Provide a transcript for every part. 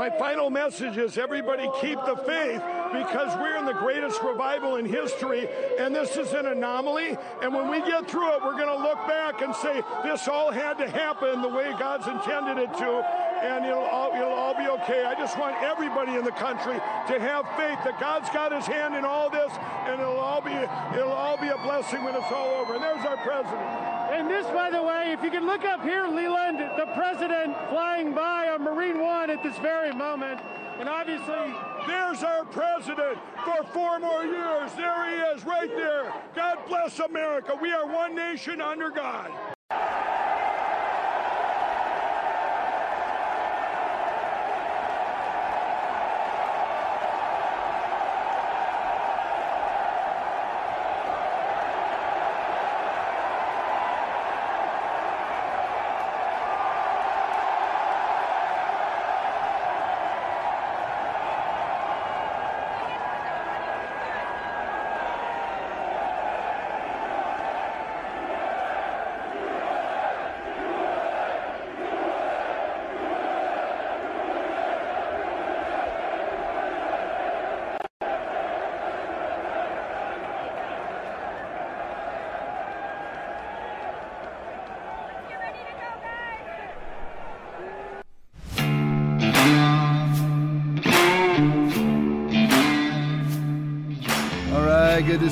my final message is everybody keep the faith because we're in the greatest revival in history, and this is an anomaly. And when we get through it, we're going to look back and say this all had to happen the way God's intended it to, and it'll all, it'll all be okay. I just want everybody in the country to have faith that God's got His hand in all this, and it'll all be it'll all be a blessing when it's all over. And there's our president. And this, by the way, if you can look up here, Leland, the president flying by on Marine One at this very moment. And obviously, there's our president for four more years. There he is, right there. God bless America. We are one nation under God.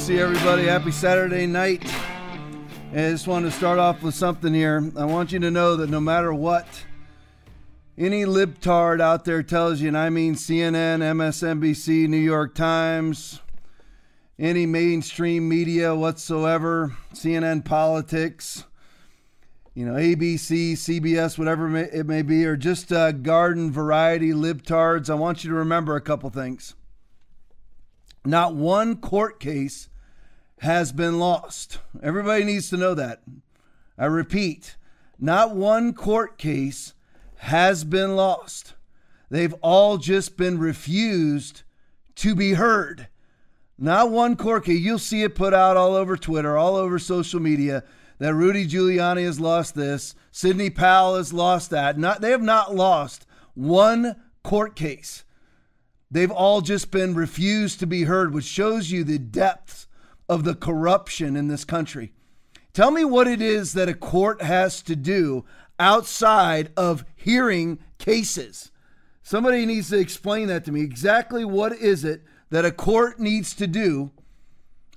See everybody. Happy Saturday night. And I just want to start off with something here. I want you to know that no matter what any libtard out there tells you, and I mean CNN, MSNBC, New York Times, any mainstream media whatsoever, CNN politics, you know, ABC, CBS, whatever it may be, or just uh, garden variety libtards, I want you to remember a couple things. Not one court case has been lost. Everybody needs to know that. I repeat, not one court case has been lost. They've all just been refused to be heard. Not one court case. You'll see it put out all over Twitter, all over social media that Rudy Giuliani has lost this, Sidney Powell has lost that. Not they have not lost one court case. They've all just been refused to be heard, which shows you the depths of the corruption in this country. Tell me what it is that a court has to do outside of hearing cases. Somebody needs to explain that to me. Exactly what is it that a court needs to do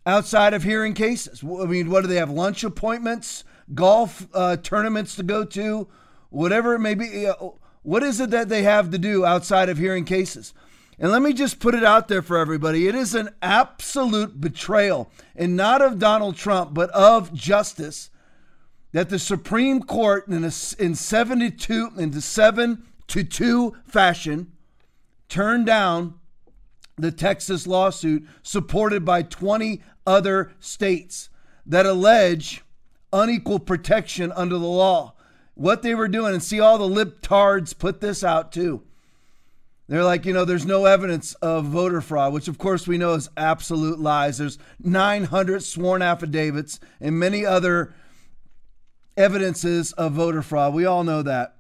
outside of hearing cases? I mean, what do they have? Lunch appointments, golf uh, tournaments to go to, whatever it may be. What is it that they have to do outside of hearing cases? And let me just put it out there for everybody. It is an absolute betrayal, and not of Donald Trump, but of justice, that the Supreme Court in, a, in 72 into 7 to 2 fashion turned down the Texas lawsuit supported by 20 other states that allege unequal protection under the law. What they were doing, and see all the libtards put this out too they're like, you know, there's no evidence of voter fraud, which of course we know is absolute lies. There's 900 sworn affidavits and many other evidences of voter fraud. We all know that.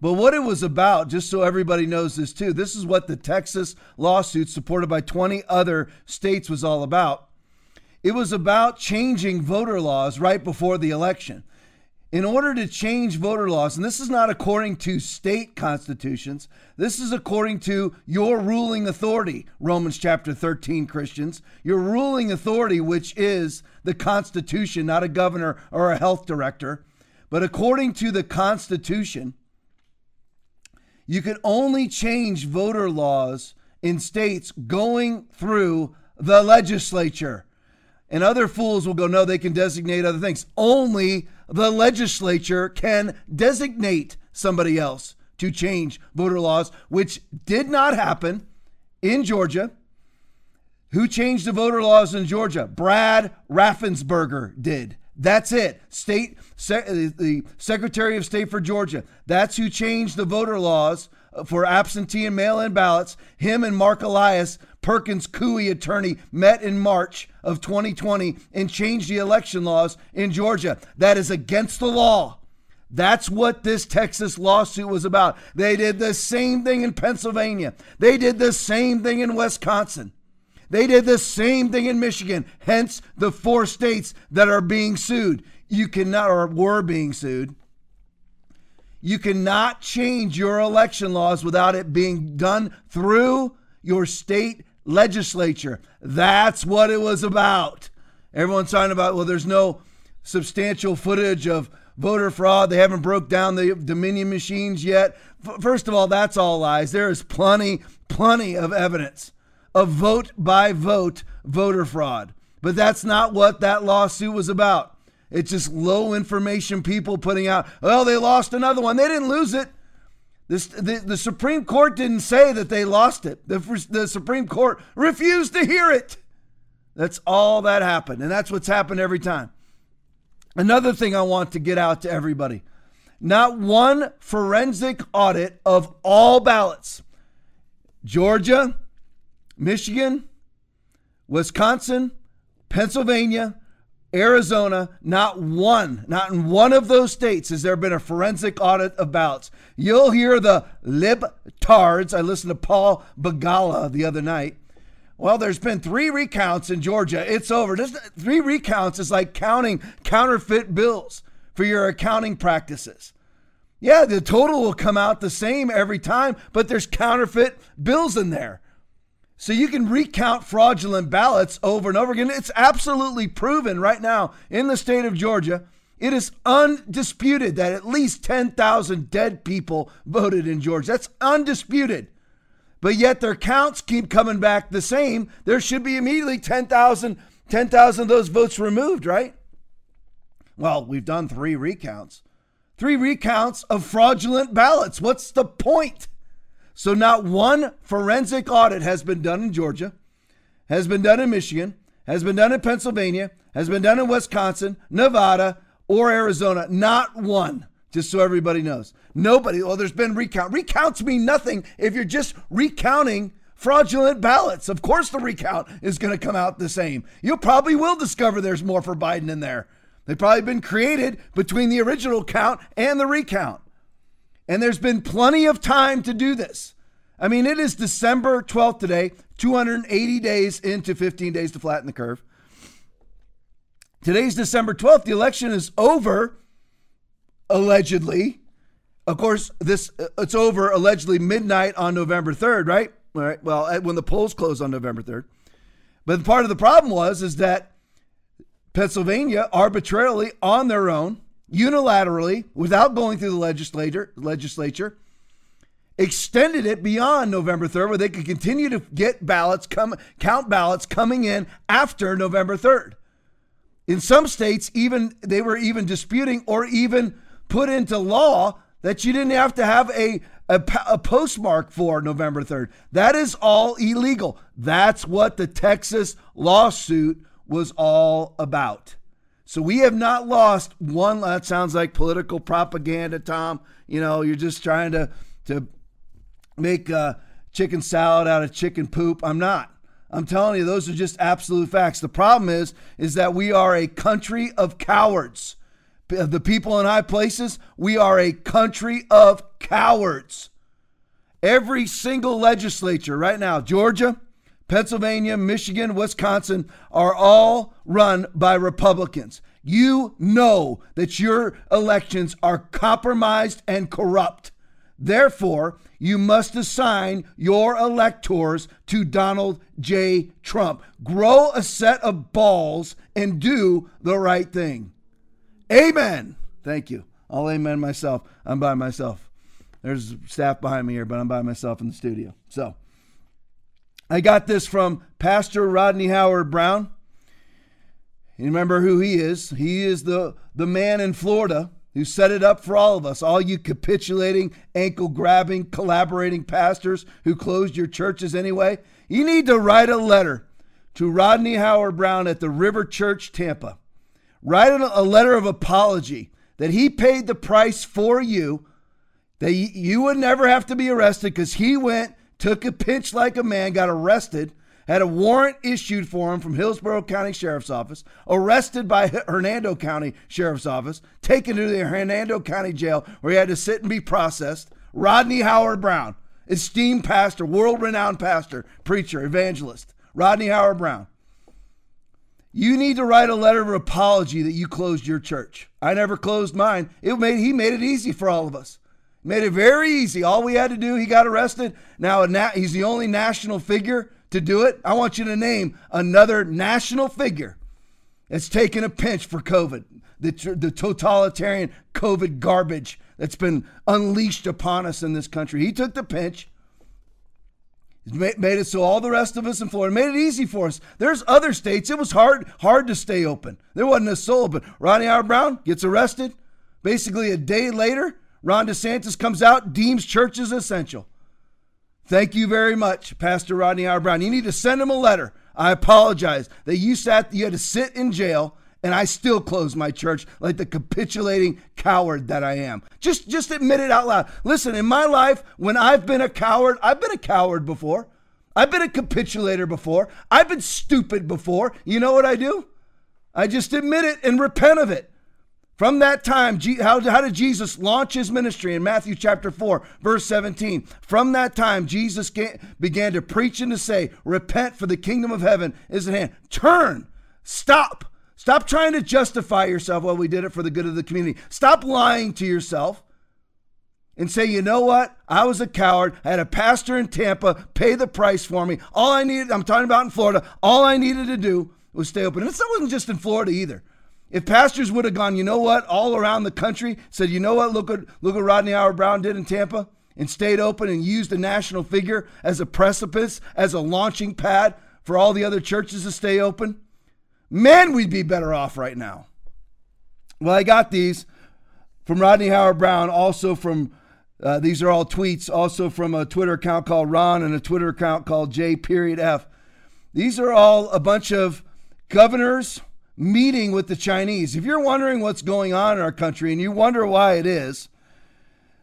But what it was about, just so everybody knows this too, this is what the Texas lawsuit supported by 20 other states was all about. It was about changing voter laws right before the election in order to change voter laws, and this is not according to state constitutions, this is according to your ruling authority, Romans chapter 13, Christians. Your ruling authority, which is the Constitution, not a governor or a health director. But according to the Constitution, you can only change voter laws in states going through the legislature. And other fools will go, no, they can designate other things. Only the legislature can designate somebody else to change voter laws, which did not happen in Georgia. Who changed the voter laws in Georgia? Brad Raffensperger did. That's it. State uh, the Secretary of State for Georgia. That's who changed the voter laws for absentee and mail-in ballots. Him and Marc Elias, Perkins Coie attorney, met in March of 2020 and changed the election laws in Georgia. That is against the law. That's what this Texas lawsuit was about. They did the same thing in Pennsylvania. They did the same thing in Wisconsin. They did the same thing in Michigan. Hence the four states that are being sued. You cannot, or were being sued. You cannot change your election laws without it being done through your state legislature. That's what it was about. Everyone's talking about, well, there's no substantial footage of voter fraud. They haven't broke down the Dominion machines yet. First of all, that's all lies. There is plenty, plenty of evidence of vote by vote voter fraud. But that's not what that lawsuit was about. It's just low information people putting out, well, they lost another one. They didn't lose it. The, the Supreme Court didn't say that they lost it. The, the Supreme Court refused to hear it. That's all that happened. And that's what's happened every time. Another thing I want to get out to everybody not one forensic audit of all ballots. Georgia, Michigan, Wisconsin, Pennsylvania, Arizona, not one, not in one of those states has there been a forensic audit of ballots. You'll hear the libtards. I listened to Paul Begala the other night. Well, there's been three recounts in Georgia. It's over. Just three recounts is like counting counterfeit bills for your accounting practices. Yeah, the total will come out the same every time, but there's counterfeit bills in there. So you can recount fraudulent ballots over and over again. It's absolutely proven right now in the state of Georgia. It is undisputed that at least 10,000 dead people voted in Georgia. That's undisputed but yet their counts keep coming back the same, there should be immediately 10,000 10,000 of those votes removed, right? Well, we've done three recounts. Three recounts of fraudulent ballots. What's the point? So, not one forensic audit has been done in Georgia, has been done in Michigan, has been done in Pennsylvania, has been done in Wisconsin, Nevada, or Arizona. Not one just so everybody knows. Nobody, well, there's been recount. Recounts mean nothing if you're just recounting fraudulent ballots. Of course, the recount is going to come out the same. You probably will discover there's more for Biden in there. They've probably been created between the original count and the recount. And there's been plenty of time to do this. I mean, it is December 12th today, 280 days into 15 days to flatten the curve. Today's December 12th. The election is over allegedly. Of course, this uh, it's over allegedly midnight on November 3rd, right? All right. Well, when the polls close on November 3rd. But part of the problem was is that Pennsylvania arbitrarily on their own, unilaterally, without going through the legislature, legislature, extended it beyond November 3rd, where they could continue to get ballots, come count ballots coming in after November 3rd. In some states, even they were even disputing or even put into law that you didn't have to have a, a, a, postmark for November 3rd. That is all illegal. That's what the Texas lawsuit was all about. So we have not lost one. That sounds like political propaganda, Tom. You know, you're just trying to to make uh, chicken salad out of chicken poop. I'm not. I'm telling you, those are just absolute facts. The problem is, is that we are a country of cowards the people in high places, we are a country of cowards. Every single legislature right now, Georgia, Pennsylvania, Michigan, Wisconsin, are all run by Republicans. You know that your elections are compromised and corrupt. Therefore, you must assign your electors to Donald J. Trump. Grow a set of balls and do the right thing. Amen. Thank you. I'll amen myself. I'm by myself. There's staff behind me here, but I'm by myself in the studio. So I got this from Pastor Rodney Howard Browne. You remember who he is? He is the, the man in Florida who set it up for all of us, all you capitulating, ankle grabbing, collaborating pastors who closed your churches anyway. You need to write a letter to Rodney Howard Browne at the River Church, Tampa write a letter of apology that he paid the price for you, that you would never have to be arrested because he went, took a pinch like a man, got arrested, had a warrant issued for him from Hillsborough County Sheriff's Office, arrested by Hernando County Sheriff's Office, taken to the Hernando County Jail where he had to sit and be processed. Rodney Howard Browne, esteemed pastor, world renowned pastor, preacher, evangelist, Rodney Howard Browne. You need to write a letter of apology that you closed your church. I never closed mine. It made he made it easy for all of us. Made it very easy. All we had to do, he got arrested. Now he's the only national figure to do it. I want you to name another national figure that's taken a pinch for COVID, the, the totalitarian COVID garbage that's been unleashed upon us in this country. He took the pinch. Made it so all the rest of us in Florida made it easy for us. There's other states. It was hard, hard to stay open. There wasn't a soul. But Ronnie R. Brown gets arrested. Basically, a day later, Ron DeSantis comes out, deems churches essential. Thank you very much, Pastor Rodney Howard Browne. You need to send him a letter. I apologize that you sat, you had to sit in jail, and I still closed my church like the capitulating coward that I am. Just, just admit it out loud. Listen, in my life, when I've been a coward, I've been a coward before. I've been a capitulator before. I've been stupid before. You know what I do? I just admit it and repent of it. From that time, how, did Jesus launch his ministry in Matthew chapter 4, verse 17? From that time, Jesus began to preach and to say, Repent, for the kingdom of heaven is at hand. Turn, stop. Stop trying to justify yourself. Well, we did it for the good of the community. Stop lying to yourself and say, you know what? I was a coward. I had a pastor in Tampa pay the price for me. All I needed, I'm talking about in Florida, all I needed to do was stay open. And it wasn't just in Florida either. If pastors would have gone, you know what, all around the country, said, you know what, look what look what Rodney Howard Browne did in Tampa, and stayed open and used a national figure as a precipice, as a launching pad for all the other churches to stay open, man, we'd be better off right now. Well, I got these from Rodney Howard Browne, also from uh, these are all tweets, also from a Twitter account called Ron and a Twitter account called J period F. These are all a bunch of governors meeting with the Chinese. If you're wondering what's going on in our country and you wonder why it is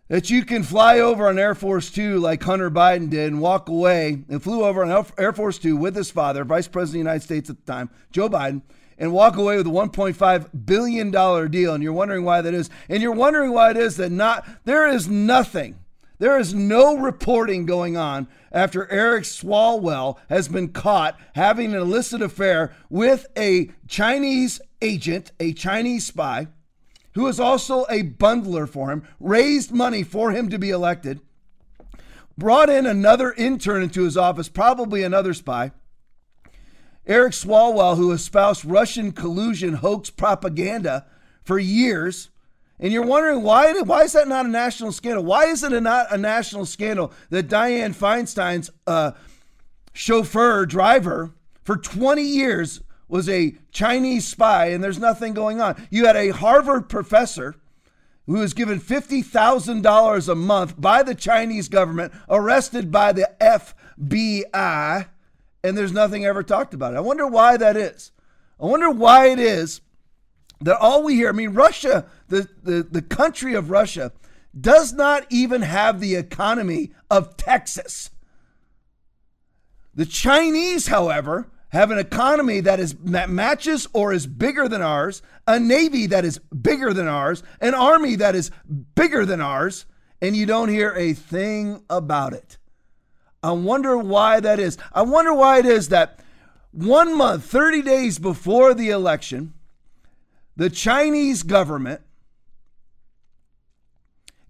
that you can fly over on Air Force Two like Hunter Biden did and walk away and flew over on Air Force Two with his father, Vice President of the United States at the time, Joe Biden, and walk away with a 1.5 billion dollar deal and you're wondering why that is and you're wondering why it is that not there is nothing there is no reporting going on after Eric Swalwell has been caught having an illicit affair with a Chinese agent, a Chinese spy, who is also a bundler for him, raised money for him to be elected, brought in another intern into his office, probably another spy. Eric Swalwell, who espoused Russian collusion hoax propaganda for years, and you're wondering why why is that not a national scandal? Why isn't it not a national scandal that Dianne Feinstein's uh, chauffeur driver for 20 years was a Chinese spy and there's nothing going on? You had a Harvard professor who was given $50,000 a month by the Chinese government, arrested by the FBI, and there's nothing ever talked about it. I wonder why that is. I wonder why it is that all we hear, I mean, Russia, the, the, the country of Russia, does not even have the economy of Texas. The Chinese, however, have an economy that is that matches or is bigger than ours, a navy that is bigger than ours, an army that is bigger than ours, and you don't hear a thing about it. I wonder why that is. I wonder why it is that one month, 30 days before the election, the Chinese government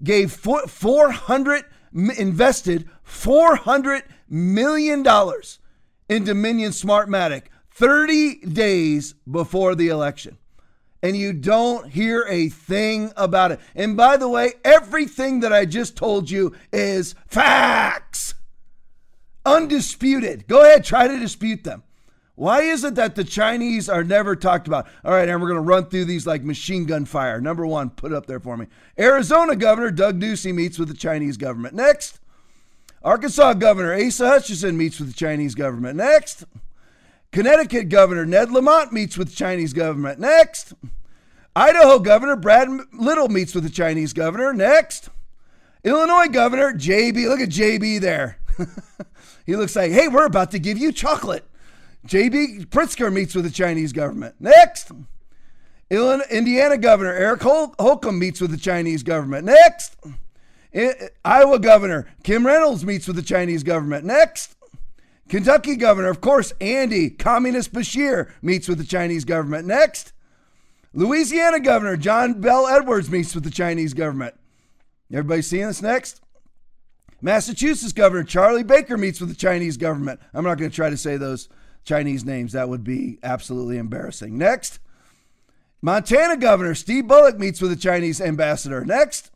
gave 400 invested 400 million dollars in Dominion Smartmatic 30 days before the election. And you don't hear a thing about it. And by the way, everything that I just told you is facts. Undisputed. Go ahead, try to dispute them. Why is it that the Chinese are never talked about? All right, and we're going to run through these like machine gun fire. Number one, put it up there for me. Arizona Governor Doug Ducey meets with the Chinese government. Next. Arkansas Governor Asa Hutchinson meets with the Chinese government. Next. Connecticut Governor Ned Lamont meets with the Chinese government. Next. Idaho Governor Brad Little meets with the Chinese governor. Next. Illinois Governor JB, look at JB there. he looks like, hey, we're about to give you chocolate. J.B. Pritzker meets with the Chinese government. Next. Indiana Governor Eric Holcomb meets with the Chinese government. Next. Iowa Governor Kim Reynolds meets with the Chinese government. Next. Kentucky Governor, of course, Andy Communist Beshear, meets with the Chinese government. Next. Louisiana Governor John Bel Edwards meets with the Chinese government. Everybody seeing this next? Massachusetts Governor Charlie Baker meets with the Chinese government. I'm not going to try to say those Chinese names. That would be absolutely embarrassing. Next. Montana Governor Steve Bullock meets with the Chinese ambassador. Next.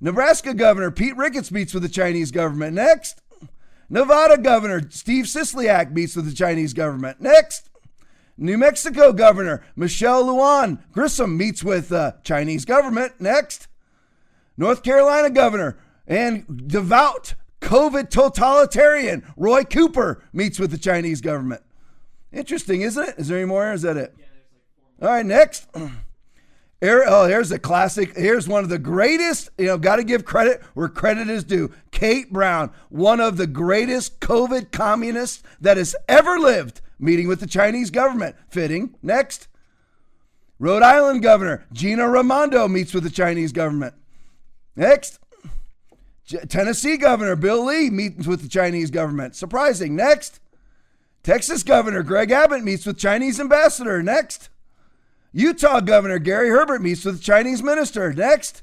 Nebraska Governor Pete Ricketts meets with the Chinese government. Next. Nevada Governor Steve Sisolak meets with the Chinese government. Next. New Mexico Governor Michelle Lujan Grisham meets with the Chinese government. Next. North Carolina Governor and devout COVID totalitarian Roy Cooper meets with the Chinese government. Interesting, isn't it? Is there any more? is that it? All right, next. Here, oh, here's a classic. Here's one of the greatest. You know, got to give credit where credit is due. Kate Brown, one of the greatest COVID communists that has ever lived, meeting with the Chinese government. Fitting. Next. Rhode Island Governor Gina Raimondo meets with the Chinese government. Next. Tennessee Governor Bill Lee meets with the Chinese government. Surprising. Next. Texas Governor Greg Abbott meets with Chinese ambassador. Next. Utah Governor Gary Herbert meets with Chinese minister. Next.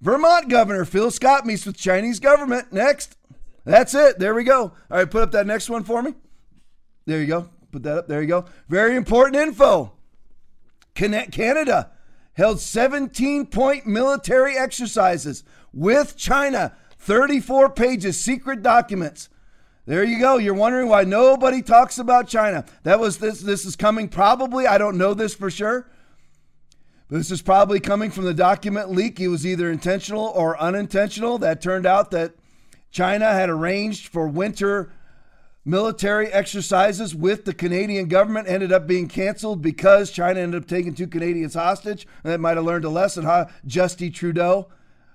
Vermont Governor Phil Scott meets with Chinese government. Next. That's it. There we go. All right, put up that next one for me. There you go. Put that up. There you go. Very important info. Canada held 17 point military exercises with China. 34 pages, secret documents. There you go. You're wondering why nobody talks about China. That was this this is coming probably, I don't know this for sure. But this is probably coming from the document leak. It was either intentional or unintentional. That turned out that China had arranged for winter military exercises with the Canadian government ended up being canceled because China ended up taking two Canadians hostage. And that might have learned a lesson, huh? Justy Trudeau.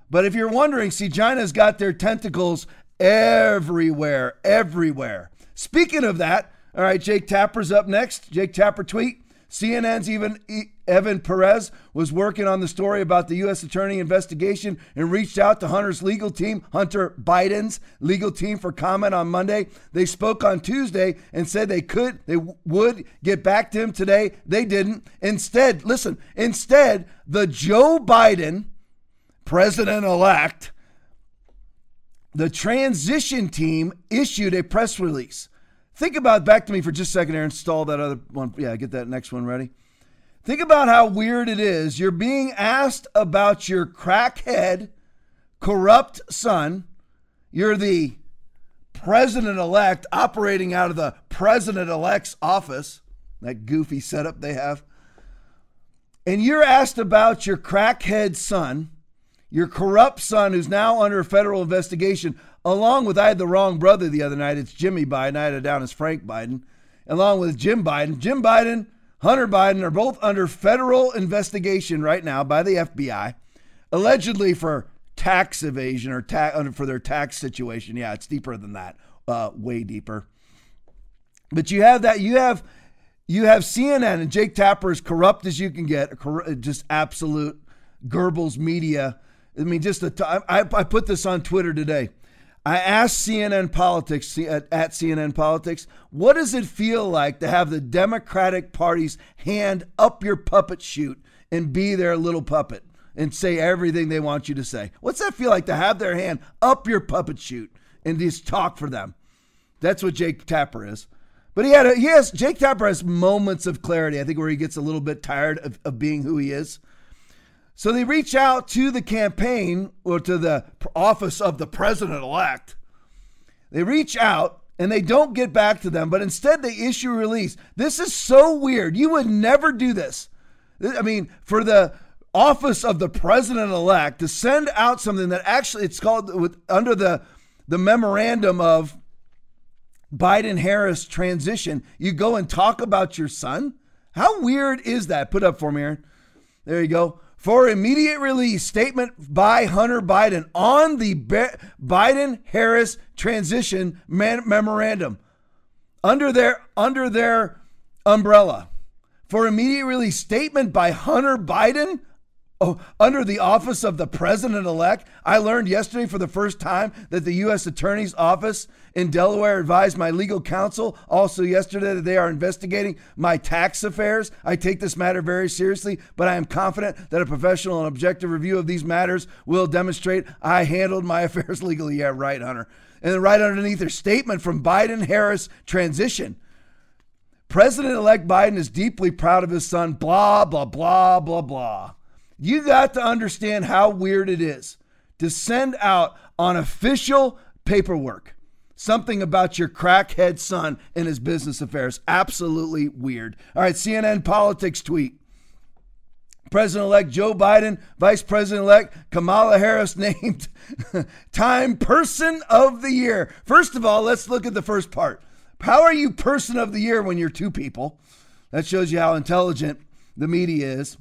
But if you're wondering, see, China's got their tentacles everywhere, everywhere. Speaking of that, all right, Jake Tapper's up next. Jake Tapper tweet. CNN's even Evan Perez was working on the story about the U.S. Attorney investigation and reached out to Hunter's legal team, Hunter Biden's legal team, for comment on Monday. They spoke on Tuesday and said they could, they would get back to him today. They didn't. Instead, listen, instead, the Joe Biden, president elect, the transition team issued a press release. Think about back to me for just a second here. Install that other one. Yeah, get that next one ready. Think about how weird it is. You're being asked about your crackhead, corrupt son. You're the president elect operating out of the president elect's office, that goofy setup they have. And you're asked about your crackhead son your corrupt son, who's now under federal investigation, along with I had the wrong brother the other night. It's Jimmy Biden. I had it down as Frank Biden, along with Jim Biden. Jim Biden, Hunter Biden are both under federal investigation right now by the FBI, allegedly for tax evasion or ta- for their tax situation. Yeah, it's deeper than that, uh, way deeper. But you have that. You have you have CNN and Jake Tapper as corrupt as you can get, just absolute Goebbels media I mean, just I put this on Twitter today. I asked CNN Politics at, at CNN Politics, what does it feel like to have the Democratic Party's hand up your puppet chute and be their little puppet and say everything they want you to say? What's that feel like to have their hand up your puppet chute and just talk for them? That's what Jake Tapper is. But he had a, he has Jake Tapper has moments of clarity. I think where he gets a little bit tired of, of being who he is. So they reach out to the campaign or to the office of the president elect. They reach out and they don't get back to them, but instead they issue a release. This is so weird. You would never do this. I mean, for the office of the president elect to send out something that actually it's called with under the the memorandum of Biden Harris transition, you go and talk about your son? How weird is that? Put up for me, Aaron. There you go. For immediate release statement by Hunter Biden on the Biden Harris transition memorandum. Under their under their umbrella. For immediate release statement by Hunter Biden Oh, under the office of the president elect, I learned yesterday for the first time that the U.S. Attorney's Office in Delaware advised my legal counsel also yesterday that they are investigating my tax affairs. I take this matter very seriously, but I am confident that a professional and objective review of these matters will demonstrate I handled my affairs legally. Yeah, right, Hunter. And then right underneath their statement from Biden Harris transition. President elect Biden is deeply proud of his son, blah, blah, blah, blah, blah. You got to understand how weird it is to send out on official paperwork something about your crackhead son and his business affairs. Absolutely weird. All right, CNN politics tweet. President elect Joe Biden, Vice President elect Kamala Harris named Time Person of the Year. First of all, let's look at the first part. How are you Person of the Year when you're two people? That shows you how intelligent the media is.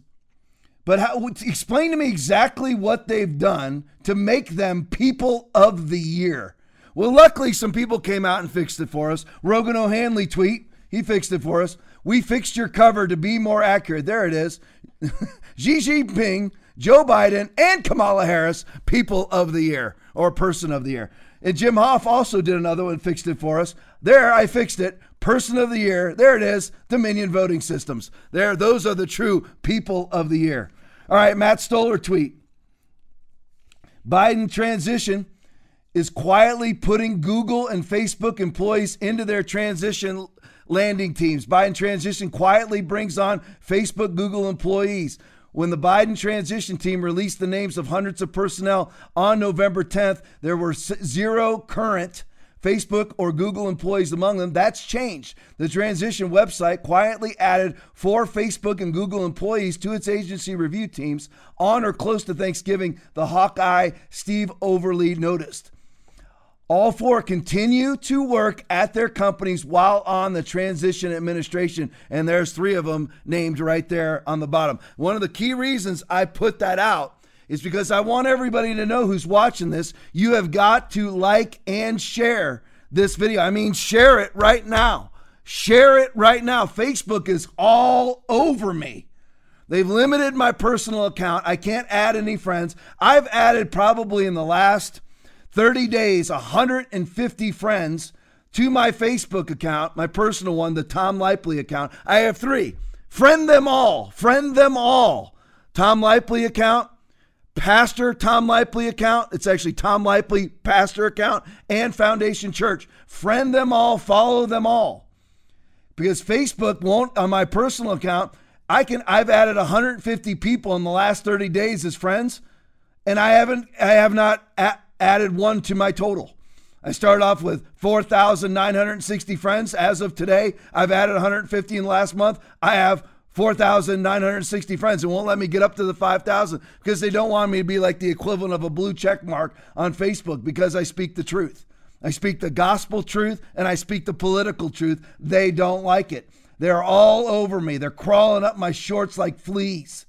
But how, explain to me exactly what they've done to make them people of the year. Well, luckily, some people came out and fixed it for us. Rogan O'Hanley tweet, he fixed it for us. We fixed your cover to be more accurate. There it is. Xi Jinping, Joe Biden, and Kamala Harris, people of the year or person of the year. And Jim Hoft also did another one, fixed it for us. There, I fixed it. Person of the Year. There it is. Dominion Voting Systems. There, those are the true people of the year. All right, Matt Stoller tweet. Biden transition is quietly putting Google and Facebook employees into their transition landing teams. Biden transition quietly brings on Facebook Google employees. When the Biden transition team released the names of hundreds of personnel on November 10th, there were zero current Facebook or Google employees among them. That's changed. The transition website quietly added four Facebook and Google employees to its agency review teams on or close to Thanksgiving, the Hawkeye Steve Overly noticed. All four continue to work at their companies while on the transition administration. And there's three of them named right there on the bottom. One of the key reasons I put that out is because I want everybody to know who's watching this. You have got to like and share this video. I mean, share it right now. Share it right now. Facebook is all over me. They've limited my personal account. I can't add any friends. I've added probably in the last 30 days 150 friends to my Facebook account, my personal one, the Tom Laipply account. I have three. Friend them all. Friend them all. Tom Laipply account, Pastor Tom Laipply account. It's actually Tom Laipply Pastor account and Foundation Church. Friend them all, follow them all. Because Facebook won't on my personal account, I can I've added 150 people in the last 30 days as friends and I haven't I have not a- added one to my total. I started off with 4,960 friends. As of today, I've added 150 in the last month. I have 4,960 friends and won't let me get up to the 5,000 because they don't want me to be like the equivalent of a blue check mark on Facebook because I speak the truth. I speak the gospel truth and I speak the political truth. They don't like it. They're all over me. They're crawling up my shorts like fleas.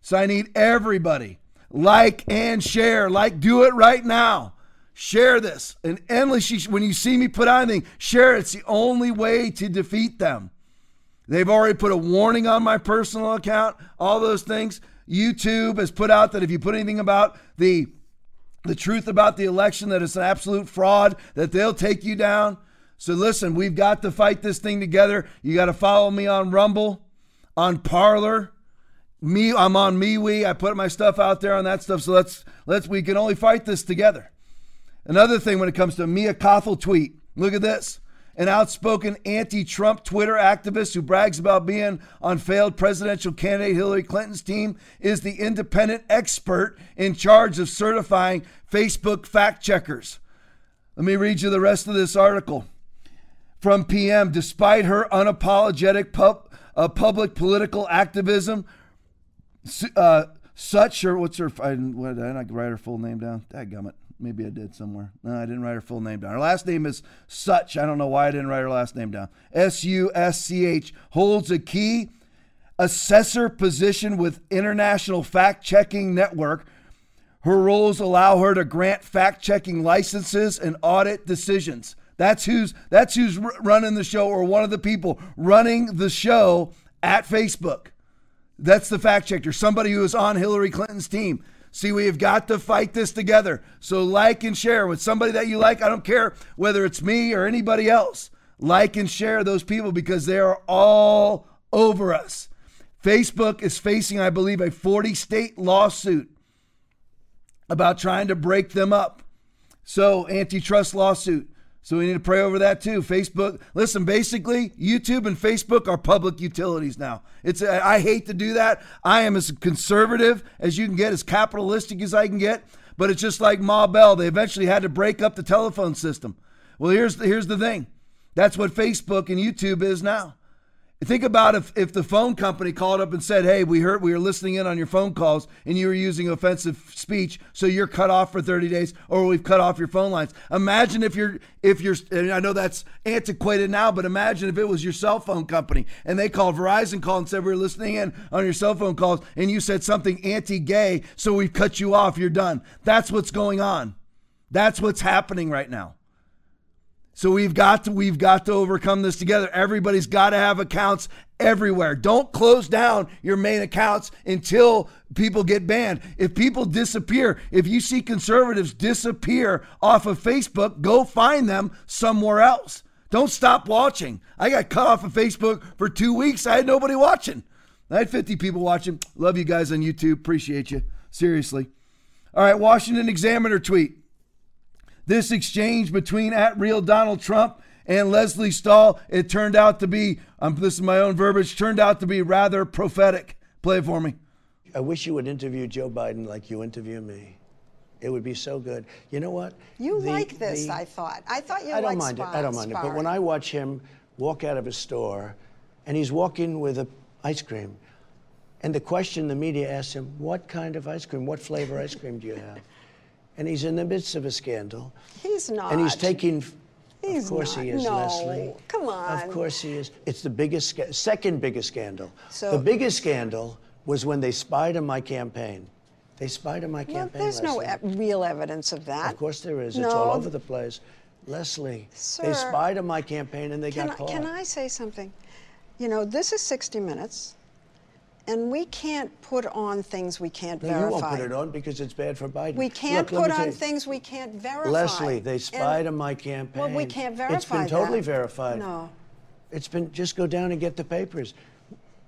So I need everybody like and share. Like, do it right now. Share this and endlessly. When you see me put on anything, share. It's the only way to defeat them. They've already put a warning on my personal account, all those things. YouTube has put out that if you put anything about the the truth about the election that it's an absolute fraud, that they'll take you down. So listen, we've got to fight this thing together. You got to follow me on Rumble, on Parler. Me, I'm on MeWe. I put my stuff out there on that stuff. So let's let's we can only fight this together. Another thing when it comes to Mia Kothel tweet. Look at this an outspoken anti Trump Twitter activist who brags about being on failed presidential candidate Hillary Clinton's team, is the independent expert in charge of certifying Facebook fact checkers. Let me read you the rest of this article. From PM, despite her unapologetic pub, uh, public political activism, uh, such or what's her? I what, did I not write her full name down? Dadgummit. Maybe I did somewhere. No, I didn't write her full name down. Her last name is Such. I don't know why I didn't write her last name down. S U S C H holds a key assessor position with International Fact Checking Network. Her roles allow her to grant fact checking licenses and audit decisions. That's who's that's who's running the show or one of the people running the show at Facebook. That's the fact checker, somebody who is on Hillary Clinton's team. See, we have got to fight this together. So like and share with somebody that you like. I don't care whether it's me or anybody else. Like and share those people because they are all over us. Facebook is facing, I believe, a 40 state lawsuit about trying to break them up. So, antitrust lawsuit. So we need to pray over that too. Facebook, listen, basically, YouTube and Facebook are public utilities now. It's I hate to do that. I am as conservative as you can get, as capitalistic as I can get. But it's just like Ma Bell. They eventually had to break up the telephone system. Well, here's the, here's the thing. That's what Facebook and YouTube is now. Think about if, if the phone company called up and said, Hey, we heard we were listening in on your phone calls and you were using offensive speech, so you're cut off for 30 days, or we've cut off your phone lines. Imagine if you're if you're I know that's antiquated now, but imagine if it was your cell phone company and they called Verizon called and said we are listening in on your cell phone calls and you said something anti-gay, so we've cut you off, you're done. That's what's going on. That's what's happening right now. So we've got to we've got to overcome this together. Everybody's got to have accounts everywhere. Don't close down your main accounts until people get banned. If people disappear, if you see conservatives disappear off of Facebook, go find them somewhere else. Don't stop watching. I got cut off of Facebook for 2 weeks. I had nobody watching. I had 50 people watching. Love you guys on YouTube. Appreciate you. Seriously. All right, Washington Examiner tweet. This exchange between at real Donald Trump and Lesley Stahl, it turned out to be, um, this is my own verbiage, turned out to be rather prophetic. Play it for me. I wish you would interview Joe Biden like you interview me. It would be so good. You know what? You the, like this, the, I thought. I thought you I don't mind it. I don't mind sparring. it. But when I watch him walk out of a store and he's walking with a ice cream, and the question the media asks him, what kind of ice cream, what flavor ice cream do you have? And he's in the midst of a scandal. He's not. And he's taking. He's of course not. he is, no. Lesley. Come on. Of course he is. It's the biggest, second biggest scandal. So, the biggest scandal was when they spied on my campaign. They spied on my campaign. well. There's Lesley. no e- real evidence of that. Of course there is. No. It's all over the place. Lesley, Sir, they spied on my campaign and they got I, caught. Can I say something? You know, this is 60 Minutes. And we can't put on things we can't no, verify. You won't put it on because it's bad for Biden. We can't Look, put on things we can't verify. Lesley, they spied and, on my campaign. Well, we can't verify It's been totally that. verified. No. It's been just go down and get the papers.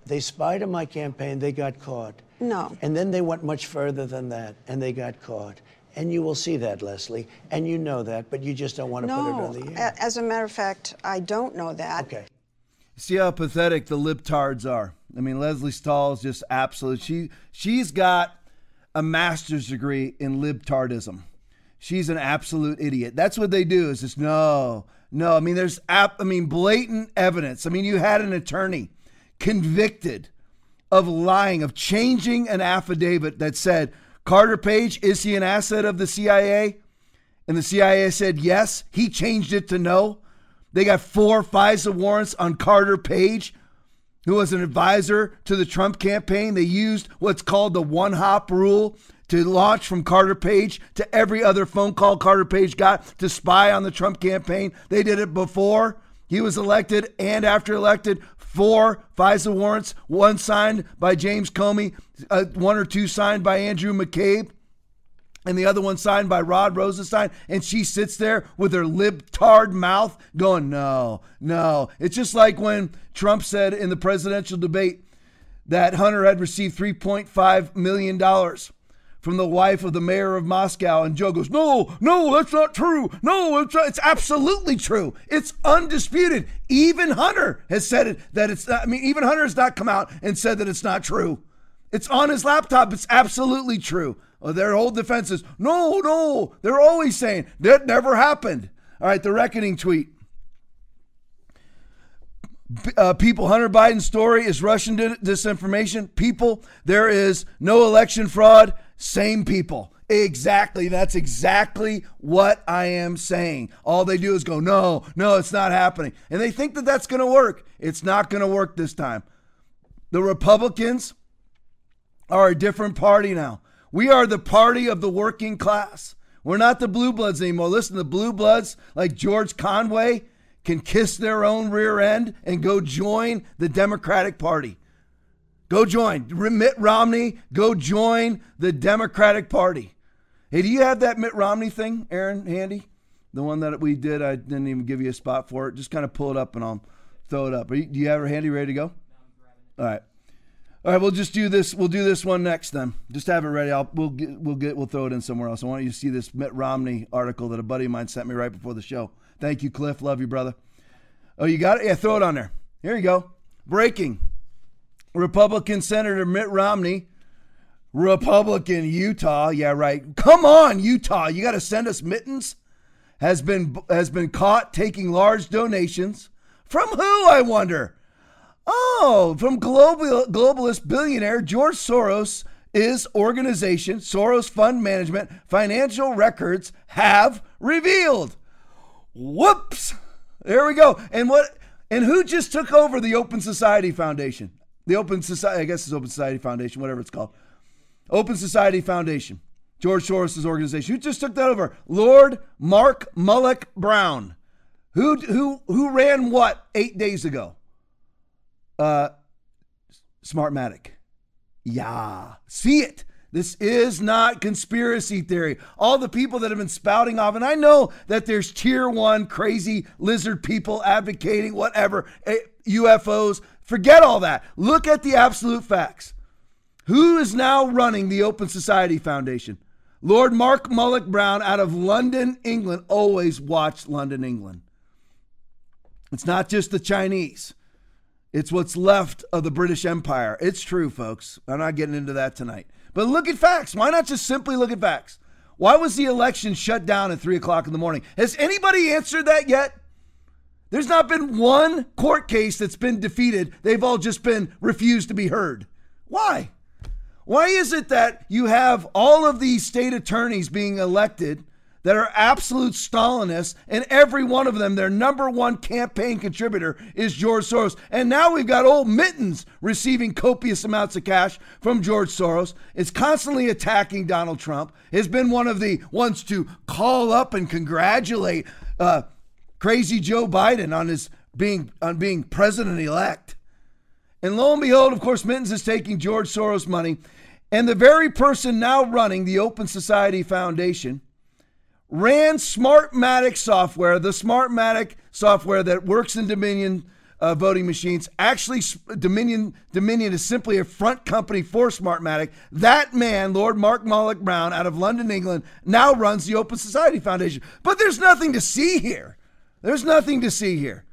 They spied on my campaign. They got caught. No. And then they went much further than that, and they got caught. And you will see that, Lesley, and you know that, but you just don't want to no. put it on the air. As a matter of fact, I don't know that. Okay. See how pathetic the libtards are. I mean, Lesley Stahl is just absolute. She she's got a master's degree in libtardism. She's an absolute idiot. That's what they do. Is just no, no. I mean, there's app. I mean, blatant evidence. I mean, you had an attorney convicted of lying, of changing an affidavit that said Carter Page is he an asset of the CIA, and the CIA said yes. He changed it to no. They got four FISA warrants on Carter Page who was an advisor to the Trump campaign. They used what's called the one hop rule to launch from Carter Page to every other phone call Carter Page got to spy on the Trump campaign. They did it before he was elected and after elected. Four FISA warrants, one signed by James Comey, uh, one or two signed by Andrew McCabe and the other one signed by Rod Rosenstein, and she sits there with her libtard mouth going, No, no. It's just like when Trump said in the presidential debate that Hunter had received $3.5 million from the wife of the mayor of Moscow, and Joe goes, No, no, that's not true. No, it's, it's absolutely true. It's undisputed. Even Hunter has said it that it's not, I mean, even Hunter has not come out and said that it's not true. It's on his laptop. It's absolutely true. Uh, their whole defense is no, no. They're always saying that never happened. All right, the reckoning tweet. Uh, people, Hunter Biden's story is Russian disinformation. People, there is no election fraud. Same people. Exactly. That's exactly what I am saying. All they do is go, no, no, it's not happening. And they think that that's going to work. It's not going to work this time. The Republicans are a different party now. We are the party of the working class. We're not the blue bloods anymore. Listen, the blue bloods like George Conway can kiss their own rear end and go join the Democratic Party. Go join. Mitt Romney, go join the Democratic Party. Hey, do you have that Mitt Romney thing, Aaron, handy? The one that we did, I didn't even give you a spot for it. Just kind of pull it up and I'll throw it up. You, do you have it handy, ready to go? All right. All right, we'll just do this. We'll do this one next then. Just have it ready. I'll we'll get we'll get we'll throw it in somewhere else. I want you to see this Mitt Romney article that a buddy of mine sent me right before the show. Thank you, Cliff. Love you, brother. Oh, you got it? Yeah, throw it on there. Here you go. Breaking. Republican Senator Mitt Romney, Republican Utah. Yeah, right. Come on, Utah. You got to send us mittens. Has been has been caught taking large donations from who? I wonder. Oh, from global, globalist billionaire George Soros' is organization, Soros Fund Management, financial records have revealed. Whoops. There we go. And what and who just took over the Open Society Foundation? The Open Society, I guess it's Open Society Foundation, whatever it's called. Open Society Foundation. George Soros' organization. Who just took that over? Lord Mark Malloch Brown. Who who who ran what eight days ago? Uh, Smartmatic. Yeah. See it. This is not conspiracy theory. All the people that have been spouting off, and I know that there's tier one crazy lizard people advocating whatever, UFOs. Eh, Forget all that. Look at the absolute facts. Who is now running the Open Society Foundation? Lord Mark Malloch Brown out of London, England. Always watch London, England. It's not just the Chinese. It's what's left of the British Empire. It's true, folks. I'm not getting into that tonight. But look at facts. Why not just simply look at facts? Why was the election shut down at 3 o'clock in the morning? Has anybody answered that yet? There's not been one court case that's been defeated. They've all just been refused to be heard. Why? Why is it that you have all of these state attorneys being elected that are absolute Stalinists, and every one of them, their number one campaign contributor is George Soros. And now we've got old Mittens receiving copious amounts of cash from George Soros. Is constantly attacking Donald Trump. Has been one of the ones to call up and congratulate uh, crazy Joe Biden on his being on being president elect. And lo and behold, of course, Mittens is taking George Soros money. And the very person now running the Open Society Foundation ran Smartmatic software, the Smartmatic software that works in Dominion uh, voting machines. Actually, Dominion Dominion is simply a front company for Smartmatic. That man, Lord Mark Malloch Brown, out of London, England, now runs the Open Society Foundation. But there's nothing to see here. There's nothing to see here.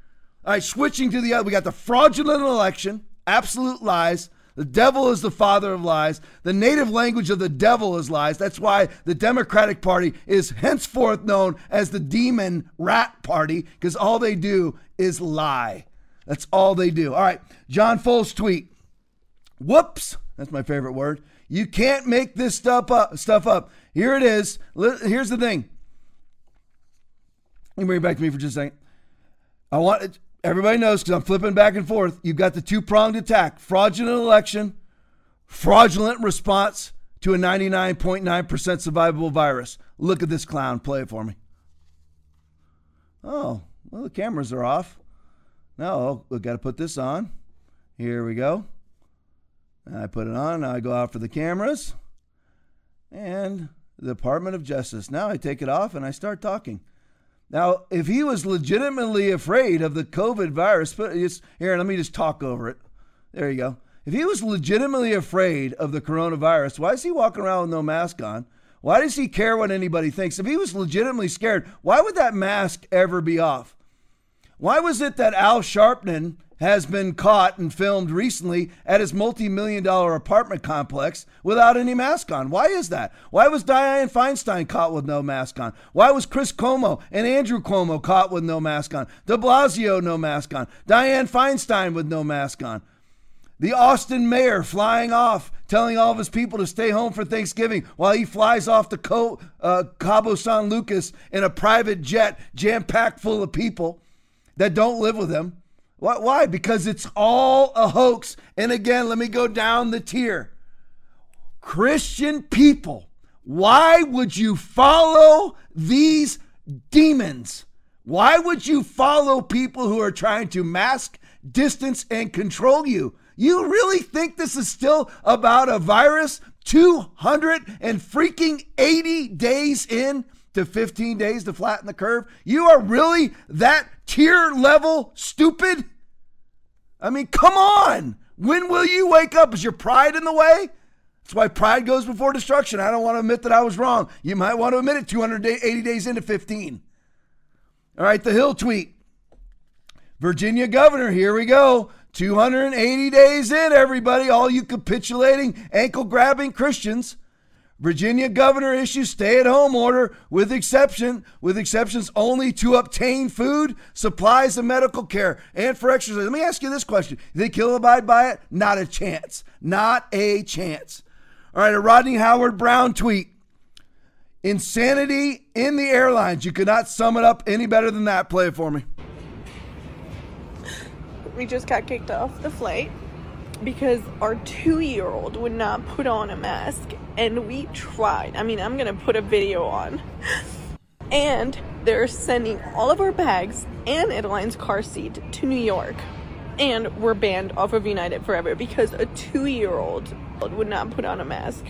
All right, switching to the other, we got the fraudulent election, absolute lies. The devil is the father of lies. The native language of the devil is lies. That's why the Democratic Party is henceforth known as the demon rat party because all they do is lie. That's all they do. All right, John Foles tweet. Whoops, that's my favorite word. You can't make this stuff up. Stuff up. Here it is. Here's the thing. Let me bring it back to me for just a second. I want everybody knows because I'm flipping back and forth. You've got the two pronged attack fraudulent election, fraudulent response to a 99.9% survivable virus. Look at this clown. Play it for me. Oh, well, the cameras are off. Now we've got to put this on. Here we go. I put it on. I go out for the cameras and the Department of Justice. Now I take it off and I start talking. Now, if he was legitimately afraid of the COVID virus, but just, here, let me just talk over it. There you go. If he was legitimately afraid of the coronavirus, why is he walking around with no mask on? Why does he care what anybody thinks? If he was legitimately scared, why would that mask ever be off? Why was it that Al Sharpton has been caught and filmed recently at his multi million dollar apartment complex without any mask on. Why is that? Why was Dianne Feinstein caught with no mask on? Why was Chris Cuomo and Andrew Cuomo caught with no mask on? De Blasio, no mask on. Dianne Feinstein with no mask on. The Austin mayor flying off, telling all of his people to stay home for Thanksgiving while he flies off to Co- uh, Cabo San Lucas in a private jet jam packed full of people that don't live with him Why? Because it's all a hoax. And again, let me go down the tier. Christian people, why would you follow these demons? Why would you follow people who are trying to mask, distance, and control you? You really think this is still about a virus 200 and freaking 80 days in to 15 days to flatten the curve? You are really that tier level stupid? I mean, come on. When will you wake up? Is your pride in the way? That's why pride goes before destruction. I don't want to admit that I was wrong. You might want to admit it 280 days into 15. All right, the Hill tweet. Virginia governor, here we go. 280 days in, everybody, all you capitulating, ankle grabbing Christians. Virginia governor issues stay-at-home order with exception with exceptions only to obtain food, supplies, and medical care, and for exercise. Let me ask you this question: they kill abide by it? Not a chance. Not a chance. All right, a Rodney Howard Browne tweet. Insanity in the airlines. You could not sum it up any better than that. Play it for me. We just got kicked off the flight because our two year old would not put on a mask and we tried. I mean, I'm gonna put a video on. And they're sending all of our bags and Adeline's car seat to New York. And we're banned off of United forever because a two year old would not put on a mask.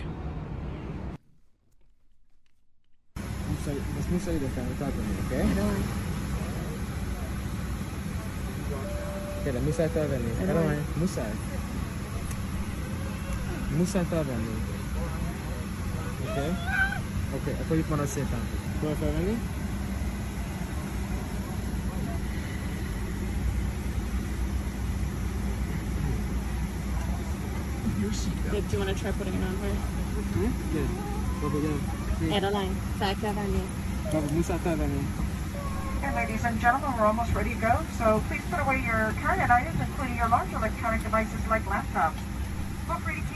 Mas Musa udah kan talk to me, okay? Okay, Musa talk to me. I don't mind. Musa. Musa talk to me. Okay? Okay, aku lihat mana saya tahu. Kau tahu ni? Do you want to try putting it on her? Hmm? Good. Baba yan. Adeline, back up you. Baba Musa talk to ladies and gentlemen, we're almost ready to go, so please put away your carry-on items, including your large electronic devices like laptops. Feel free to keep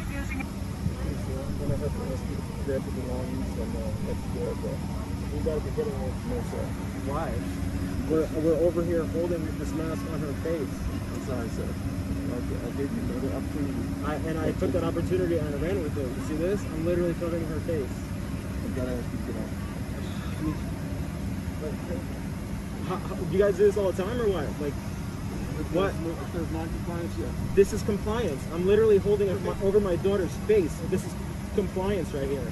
I'm gonna have to ask you to grab the belongings and uh, that's good. But we gotta be getting away from. Uh, why? We're, we're over here holding this mask on her face. I'm sorry, sir. Okay, I gave you another opportunity. I, and I took that opportunity and I ran with it. You see this? I'm literally covering her face. I gotta ask you to get how, you guys do this all the time or what? Like, what? If there's non-compliance, yeah. This is compliance. I'm literally holding it my- over my daughter's face. This is compliance right here.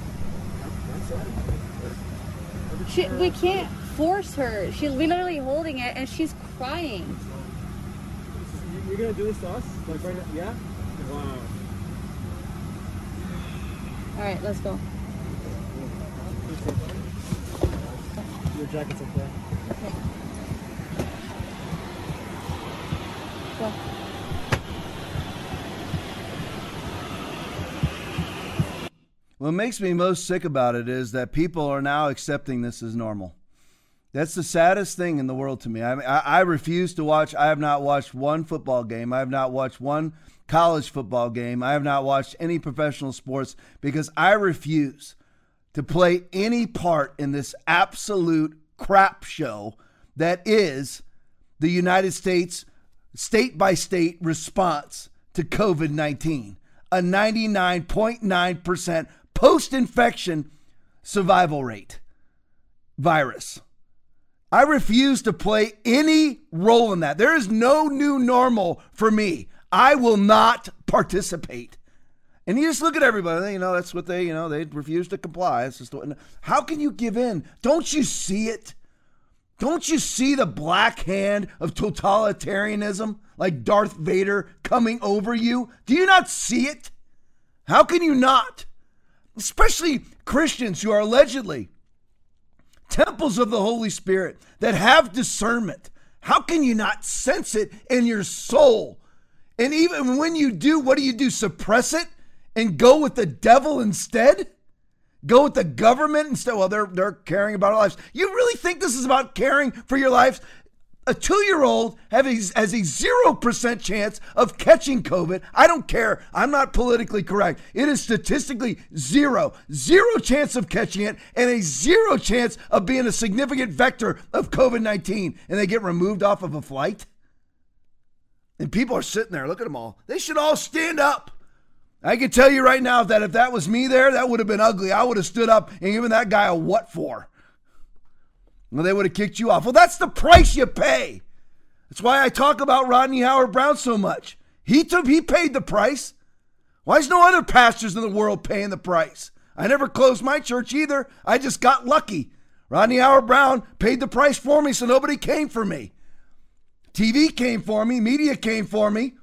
She, we can't force her. She's literally holding it and she's crying. You're gonna do this to us? Like right now? Yeah? Wow. All right, let's go. Your jacket's up there. Go. What makes me most sick about it is that people are now accepting this as normal. That's the saddest thing in the world to me. I, mean, I, I refuse to watch. I have not watched one football game. I have not watched one college football game. I have not watched any professional sports because I refuse to play any part in this absolute crap show that is the United States state by state response to COVID 19. A 99.9% post infection survival rate virus. I refuse to play any role in that. There is no new normal for me. I will not participate. And you just look at everybody, you know, that's what they, you know, they refuse to comply. It's just how can you give in? Don't you see it? Don't you see the black hand of totalitarianism like Darth Vader coming over you? Do you not see it? How can you not? Especially Christians who are allegedly temples of the Holy Spirit that have discernment. How can you not sense it in your soul? And even when you do, what do you do? Suppress it and go with the devil instead? Go with the government instead? Well, they're they're caring about our lives. You really think this is about caring for your lives? A two-year-old has a zero percent chance of catching COVID. I don't care. I'm not politically correct. It is statistically zero, zero chance of catching it, and a zero chance of being a significant vector of COVID 19. And they get removed off of a flight. And people are sitting there. Look at them all. They should all stand up. I can tell you right now that if that was me there, that would have been ugly. I would have stood up and given that guy a what for. Well, they would have kicked you off. Well, that's the price you pay. That's why I talk about Rodney Howard Browne so much. He took, he paid the price. Why is no other pastors in the world paying the price? I never closed my church either. I just got lucky. Rodney Howard Browne paid the price for me, so nobody came for me. TV came for me, media came for me.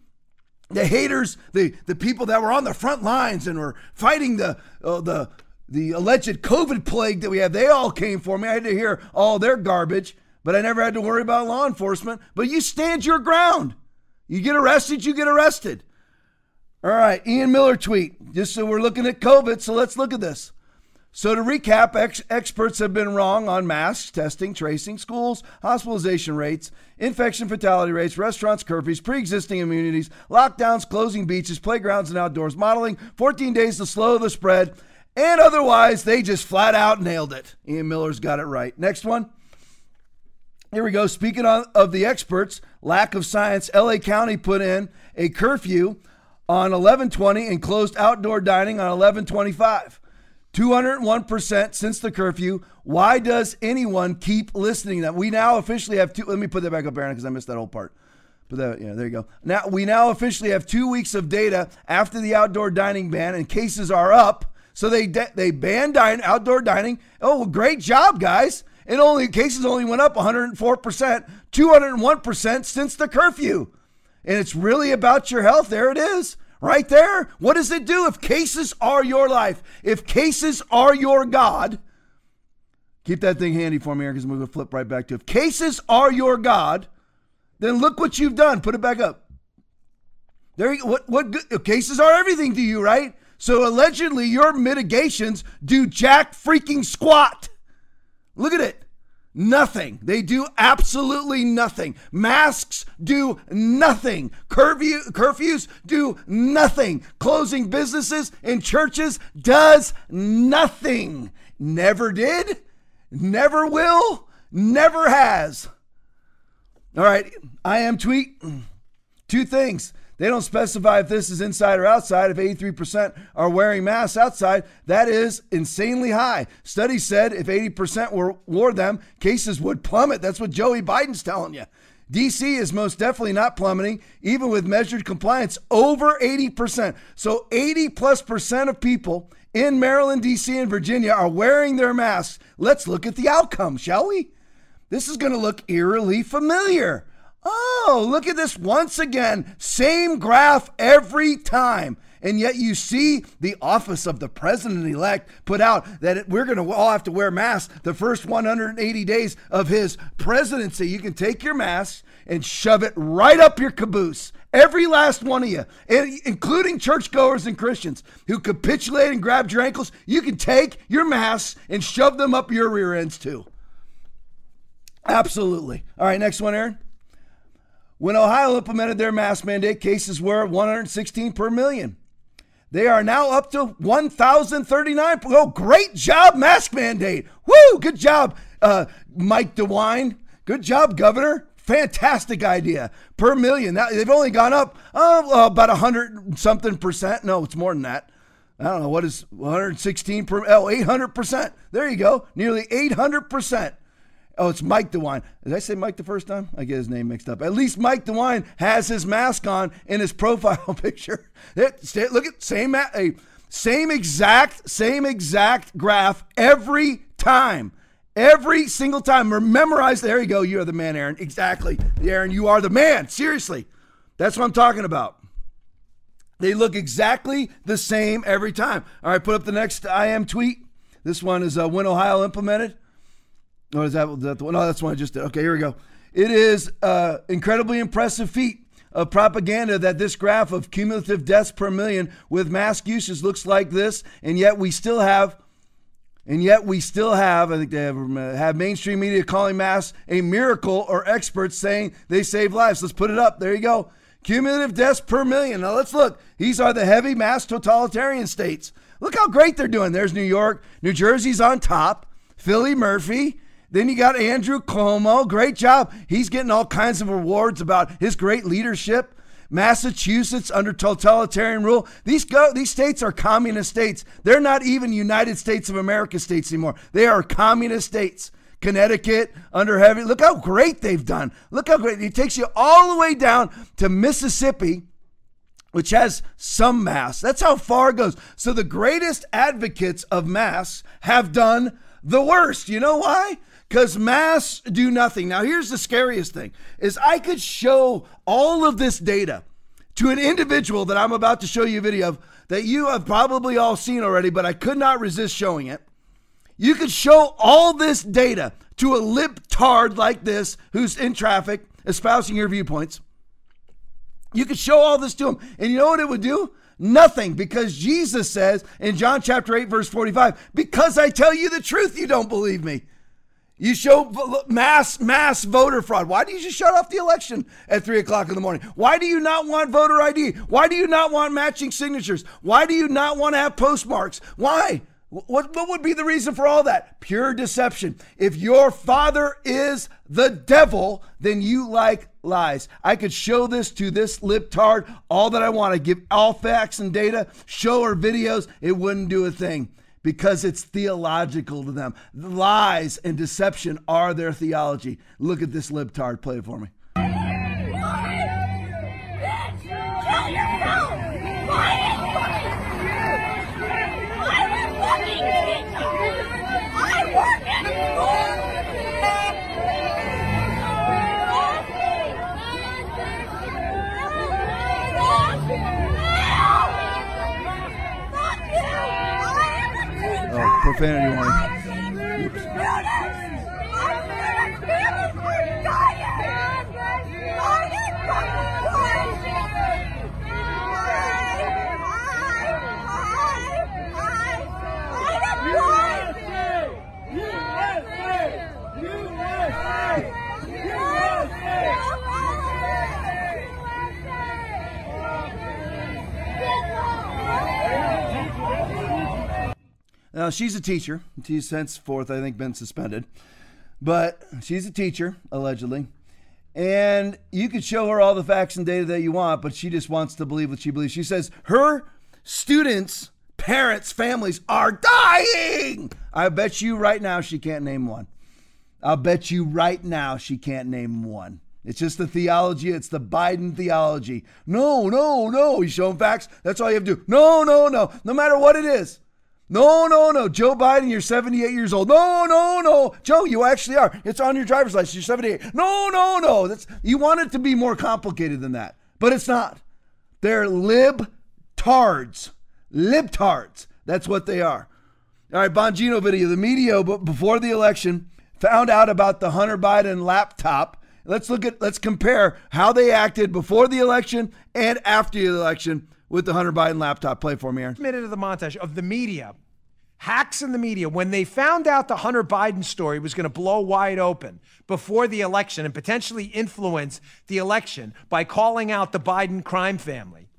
The haters, the, the people that were on the front lines and were fighting the uh, the the alleged COVID plague that we have, they all came for me. I had to hear all their garbage, but I never had to worry about law enforcement. But you stand your ground. You get arrested, you get arrested. All right, Ian Miller tweet. Just so we're looking at COVID, so let's look at this. So, to recap, ex- experts have been wrong on masks, testing, tracing, schools, hospitalization rates, infection fatality rates, restaurants, curfews, pre existing immunities, lockdowns, closing beaches, playgrounds, and outdoors, modeling, 14 days to slow the spread, and otherwise, they just flat out nailed it. Ian Miller's got it right. Next one. Here we go. Speaking of the experts, lack of science, LA County put in a curfew on 1120 and closed outdoor dining on 1125. 201% since the curfew. Why does anyone keep listening? To that we now officially have two. Let me put that back up, Aaron, because I missed that whole part. But that, yeah, there you go. Now we now officially have two weeks of data after the outdoor dining ban, and cases are up. So they they banned dine, outdoor dining. Oh, well, great job, guys! It only cases only went up 104 percent, 201 percent since the curfew, and it's really about your health. There it is. Right there. What does it do if cases are your life? If cases are your God, keep that thing handy for me, because we're going to flip right back to if cases are your God, then look what you've done. Put it back up. There you, what what good, cases are everything to you, right? So allegedly your mitigations do jack freaking squat. Look at it. Nothing. They do absolutely nothing. Masks do nothing. Curfew, curfews do nothing. Closing businesses and churches does nothing. Never did, never will, never has. All right, I am tweet. Two things. They don't specify if this is inside or outside. If 83% are wearing masks outside, that is insanely high. Studies said if 80% were, wore them, cases would plummet. That's what Joey Biden's telling you. DC is most definitely not plummeting, even with measured compliance over 80%. So 80 plus percent of people in Maryland, DC, and Virginia are wearing their masks. Let's look at the outcome, shall we? This is going to look eerily familiar. Oh, look at this once again. Same graph every time. And yet you see the office of the president elect put out that we're going to all have to wear masks the first 180 days of his presidency. You can take your mask and shove it right up your caboose. Every last one of you, including churchgoers and Christians who capitulate and grab your ankles, you can take your masks and shove them up your rear ends too. Absolutely. All right, next one, Aaron. When Ohio implemented their mask mandate, cases were 116 per million. They are now up to 1,039. Oh, great job, mask mandate. Woo, good job, uh, Mike DeWine. Good job, Governor. Fantastic idea. Per million. Now, they've only gone up uh, about 100 something percent. No, it's more than that. I don't know. What is 116 per? Oh, 800 percent. There you go. Nearly 800 percent. Oh, it's Mike DeWine. Did I say Mike the first time? I get his name mixed up. At least Mike DeWine has his mask on in his profile picture. look at same same exact same exact graph every time. Every single time. Memorize. There you go. You are the man, Aaron. Exactly. Aaron, you are the man. Seriously. That's what I'm talking about. They look exactly the same every time. All right, put up the next I am tweet. This one is uh, when Ohio implemented. Oh, is that, the one? No, that's one I just did. Okay, here we go. It is uh, incredibly impressive feat of propaganda that this graph of cumulative deaths per million with mask usage looks like this, and yet we still have, and yet we still have, I think they have, have mainstream media calling masks a miracle or experts saying they save lives. Let's put it up. There you go. Cumulative deaths per million. Now let's look. These are the heavy mass totalitarian states. Look how great they're doing. There's New York. New Jersey's on top. Philly Murphy. Then you got Andrew Cuomo. Great job. He's getting all kinds of awards about his great leadership. Massachusetts under totalitarian rule. These go, these states are communist states. They're not even United States of America states anymore. They are communist states. Connecticut under heavy. Look how great they've done. Look how great. It takes you all the way down to Mississippi, which has some mass. That's how far it goes. So the greatest advocates of mass have done the worst. You know why? Because mass do nothing. Now here's the scariest thing is I could show all of this data to an individual that I'm about to show you a video of that you have probably all seen already, but I could not resist showing it. You could show all this data to a libtard like this who's in traffic espousing your viewpoints. You could show all this to him, and you know what it would do? Nothing, because Jesus says in John chapter 8, verse 45, because I tell you the truth, you don't believe me. You show mass mass voter fraud. Why do you just shut off the election at three o'clock in the morning? Why do you not want voter ID? Why do you not want matching signatures? Why do you not want to have postmarks? Why? What, what would be the reason for all that? Pure deception. If your father is the devil, then you like lies. I could show this to this libtard all that I want to give all facts and data, show her videos, it wouldn't do a thing because it's theological to them. Lies and deception are their theology. Look at this libtard. Play for me. Profanity warning. Now, she's a teacher. She's henceforth, I think, been suspended. But she's a teacher, allegedly. And you could show her all the facts and data that you want, but she just wants to believe what she believes. She says her students, parents, families are dying. I bet you right now she can't name one. I'll bet you right now she can't name one. It's just the theology. It's the Biden theology. No, no, no. He's showing facts. That's all you have to do. No, no, no. No matter what it is. No, no, no. Joe Biden, you're 78 years old. No, no, no. Joe, you actually are. It's on your driver's license. You're 78. No, no, no. That's you want it to be more complicated than that. But it's not. They're libtards. Libtards. That's what they are. All right, Bongino video. The media before the election found out about the Hunter Biden laptop. Let's look at let's compare how they acted before the election and after the election with the Hunter Biden laptop. Play for me, Aaron. Minute of the montage of the media, hacks in the media, when they found out the Hunter Biden story was going to blow wide open before the election and potentially influence the election by calling out the Biden crime family.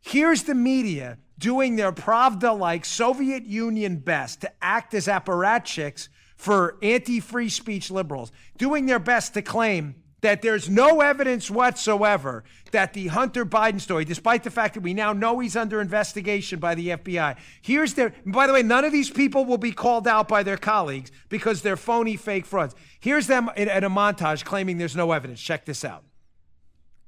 Here's the media doing their Pravda like Soviet Union best to act as apparatchiks for anti free speech liberals, doing their best to claim that there's no evidence whatsoever that the Hunter Biden story, despite the fact that we now know he's under investigation by the FBI, here's their, by the way, none of these people will be called out by their colleagues because they're phony fake frauds. Here's them in, in a montage claiming there's no evidence. Check this out.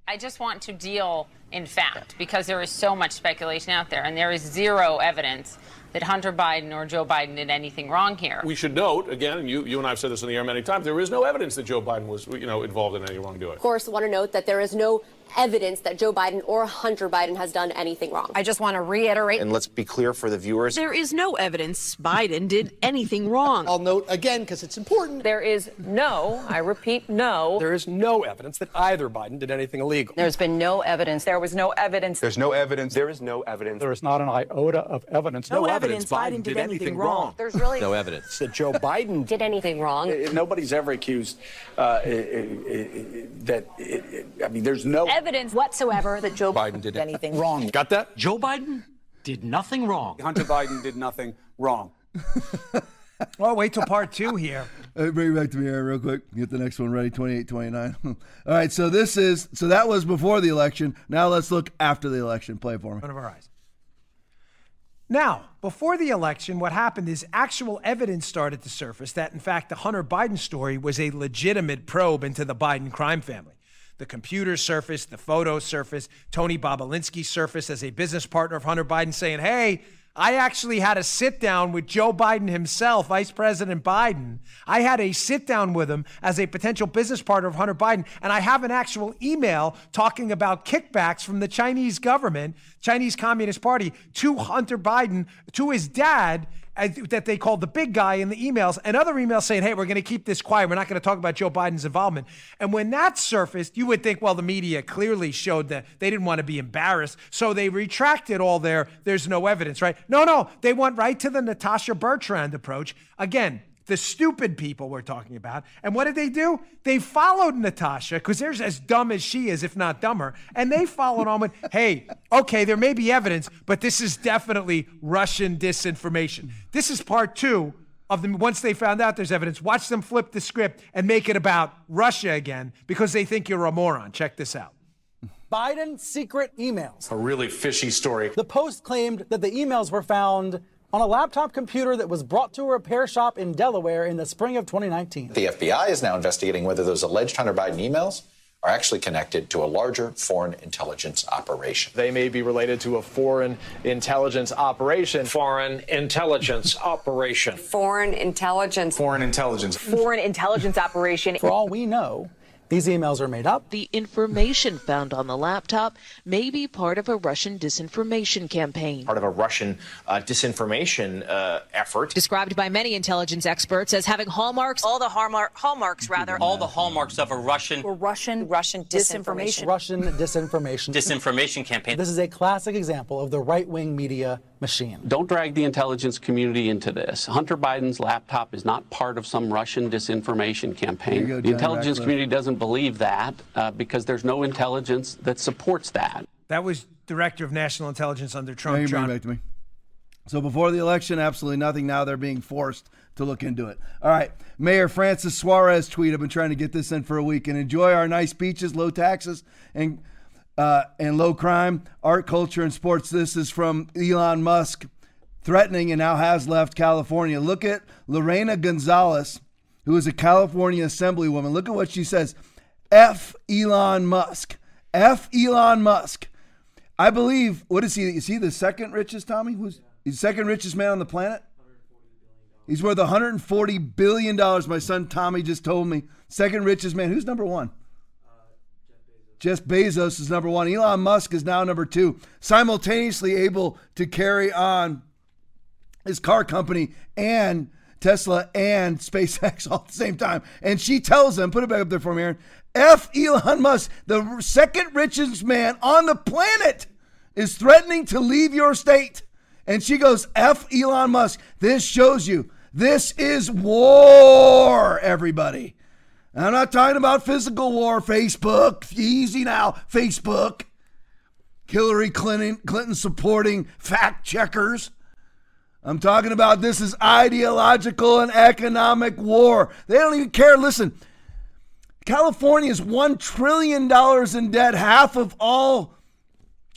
I just want to deal in fact because there is so much speculation out there and there is zero evidence that Hunter Biden or Joe Biden did anything wrong here. We should note again, and you, you and I have said this in the air many times. There is no evidence that Joe Biden was, you know, involved in any wrongdoing. Of course, I want to note that there is no evidence that Joe Biden or Hunter Biden has done anything wrong. I just want to reiterate. And let's be clear for the viewers. There is no evidence Biden did anything wrong. I'll note again because it's important. There is no, I repeat, no. There is no evidence that either Biden did anything illegal. There's been no evidence. There was no evidence. There's no evidence. There is no evidence. There is not an iota of evidence. No, no evidence Biden, Biden did, anything, wrong. wrong. There's really no evidence that Joe Biden did anything wrong. Nobody's ever accused uh, that. I mean, there's no evidence whatsoever that Joe Biden did anything wrong. Got that? Joe Biden did nothing wrong. Hunter Biden did nothing wrong. well, wait till part two here. Uh, bring it back to me, Aaron, real quick. Get the next one ready. 28, 29. All right. So this is so that was before the election. Now let's look after the election. Play it for me. One of our eyes. Now, before the election, what happened is actual evidence started to surface that, in fact, the Hunter Biden story was a legitimate probe into the Biden crime family. The computer surfaced, the photos surfaced, Tony Bobulinski surfaced as a business partner of Hunter Biden saying, hey, I actually had a sit down with Joe Biden himself, Vice President Biden. I had a sit down with him as a potential business partner of Hunter Biden, and I have an actual email talking about kickbacks from the Chinese government, Chinese Communist Party, to Hunter Biden, to his dad, that they called the big guy in the emails, and other emails saying, hey, we're going to keep this quiet. We're not going to talk about Joe Biden's involvement. And when that surfaced, you would think, well, the media clearly showed that they didn't want to be embarrassed. So they retracted all their, there's no evidence, right? No, no, they went right to the Natasha Bertrand approach. Again, the stupid people we're talking about. And what did they do? They followed Natasha because they're as dumb as she is, if not dumber. And they followed on with, hey, okay, there may be evidence, but this is definitely Russian disinformation. This is part two of them. Once they found out there's evidence, watch them flip the script and make it about Russia again because they think you're a moron. Check this out. Biden secret emails. A really fishy story. The Post claimed that the emails were found on a laptop computer that was brought to a repair shop in Delaware in the spring of 2019. The FBI is now investigating whether those alleged Hunter Biden emails are actually connected to a larger foreign intelligence operation. They may be related to a foreign intelligence operation. Foreign intelligence operation. Foreign intelligence. Foreign intelligence. Foreign intelligence operation. For all we know, these emails are made up. The information found on the laptop may be part of a Russian disinformation campaign. Part of a Russian uh, disinformation uh, effort. Described by many intelligence experts as having hallmarks, all the hallmark, hallmarks rather, all the hallmarks of a Russian or Russian Russian disinformation. Russian disinformation. disinformation campaign. This is a classic example of the right-wing media machine. Don't drag the intelligence community into this. Hunter Biden's laptop is not part of some Russian disinformation campaign. go, the intelligence Ratcliffe. community doesn't believe that uh, because there's no intelligence that supports that. That was Director of National Intelligence under Now Trump, you John. back to me. So before the election, absolutely nothing. Now they're being forced to look into it. All right. Mayor Francis Suarez tweet. I've been trying to get this in for a week and enjoy our nice beaches, low taxes, and uh, and low crime, art, culture, and sports. This is from Elon Musk threatening and now has left California. Look at Lorena Gonzalez, who is a California assemblywoman. Look at what she says. F Elon Musk. F Elon Musk. I believe, what is he? Is he the second richest, Tommy? Who's the second richest man on the planet? He's worth 140 billion dollars. My son Tommy just told me. Second richest man. Who's number one? Jeff Bezos is number one. Elon Musk is now number two. Simultaneously able to carry on his car company and Tesla and SpaceX all at the same time. And she tells them, put it back up there for me, Aaron. F Elon Musk, the second richest man on the planet, is threatening to leave your state. And she goes, F Elon Musk. This shows you this is war, everybody. I'm not talking about physical war, Facebook. Easy now, Facebook. Hillary Clinton, Clinton supporting fact checkers. I'm talking about this is ideological and economic war. They don't even care. Listen, California is $1 trillion in debt. Half of all